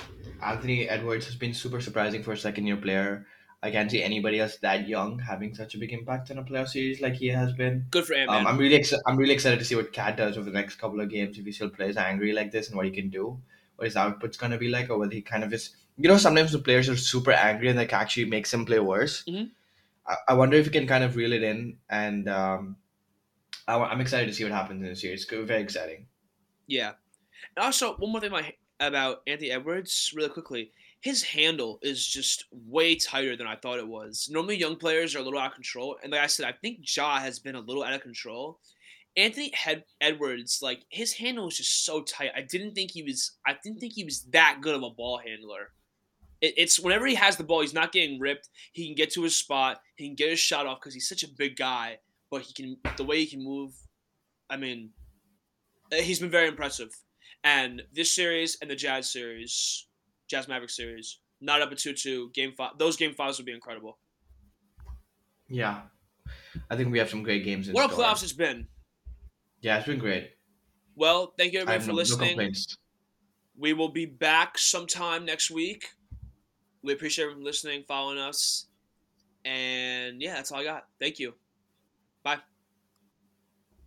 Anthony Edwards has been super surprising for a second year player. I can't see anybody else that young having such a big impact in a playoff series like he has been. Good for him. Um, Man. I'm really ex- I'm really excited to see what KAT does over the next couple of games if he still plays angry like this and what he can do, what his output's gonna be like, or whether he kind of is. You know, sometimes the players are super angry and like actually makes him play worse. Mhm. I, I wonder if he can kind of reel it in and um, I, am excited to see what happens in the series. It's very exciting. Yeah, and also one more thing about Anthony Edwards, really quickly. His handle is just way tighter than I thought it was. Normally, young players are a little out of control, and like I said, I think Ja has been a little out of control. Anthony Edwards, like his handle was just so tight. I didn't think he was. I didn't think he was that good of a ball handler. It, it's whenever he has the ball, he's not getting ripped. He can get to his spot. He can get his shot off because he's such a big guy. But he can the way he can move. I mean, uh, he's been very impressive. And this series and the Jazz series, Jazz Maverick series, not up at two two. Game five. Those game fives would be incredible. Yeah, I think we have some great games. In. What a playoffs it's been. Yeah, it's been great. Well, thank you everybody for no, listening. No we will be back sometime next week. We appreciate everyone listening, following us. And yeah, that's all I got. Thank you. Bye.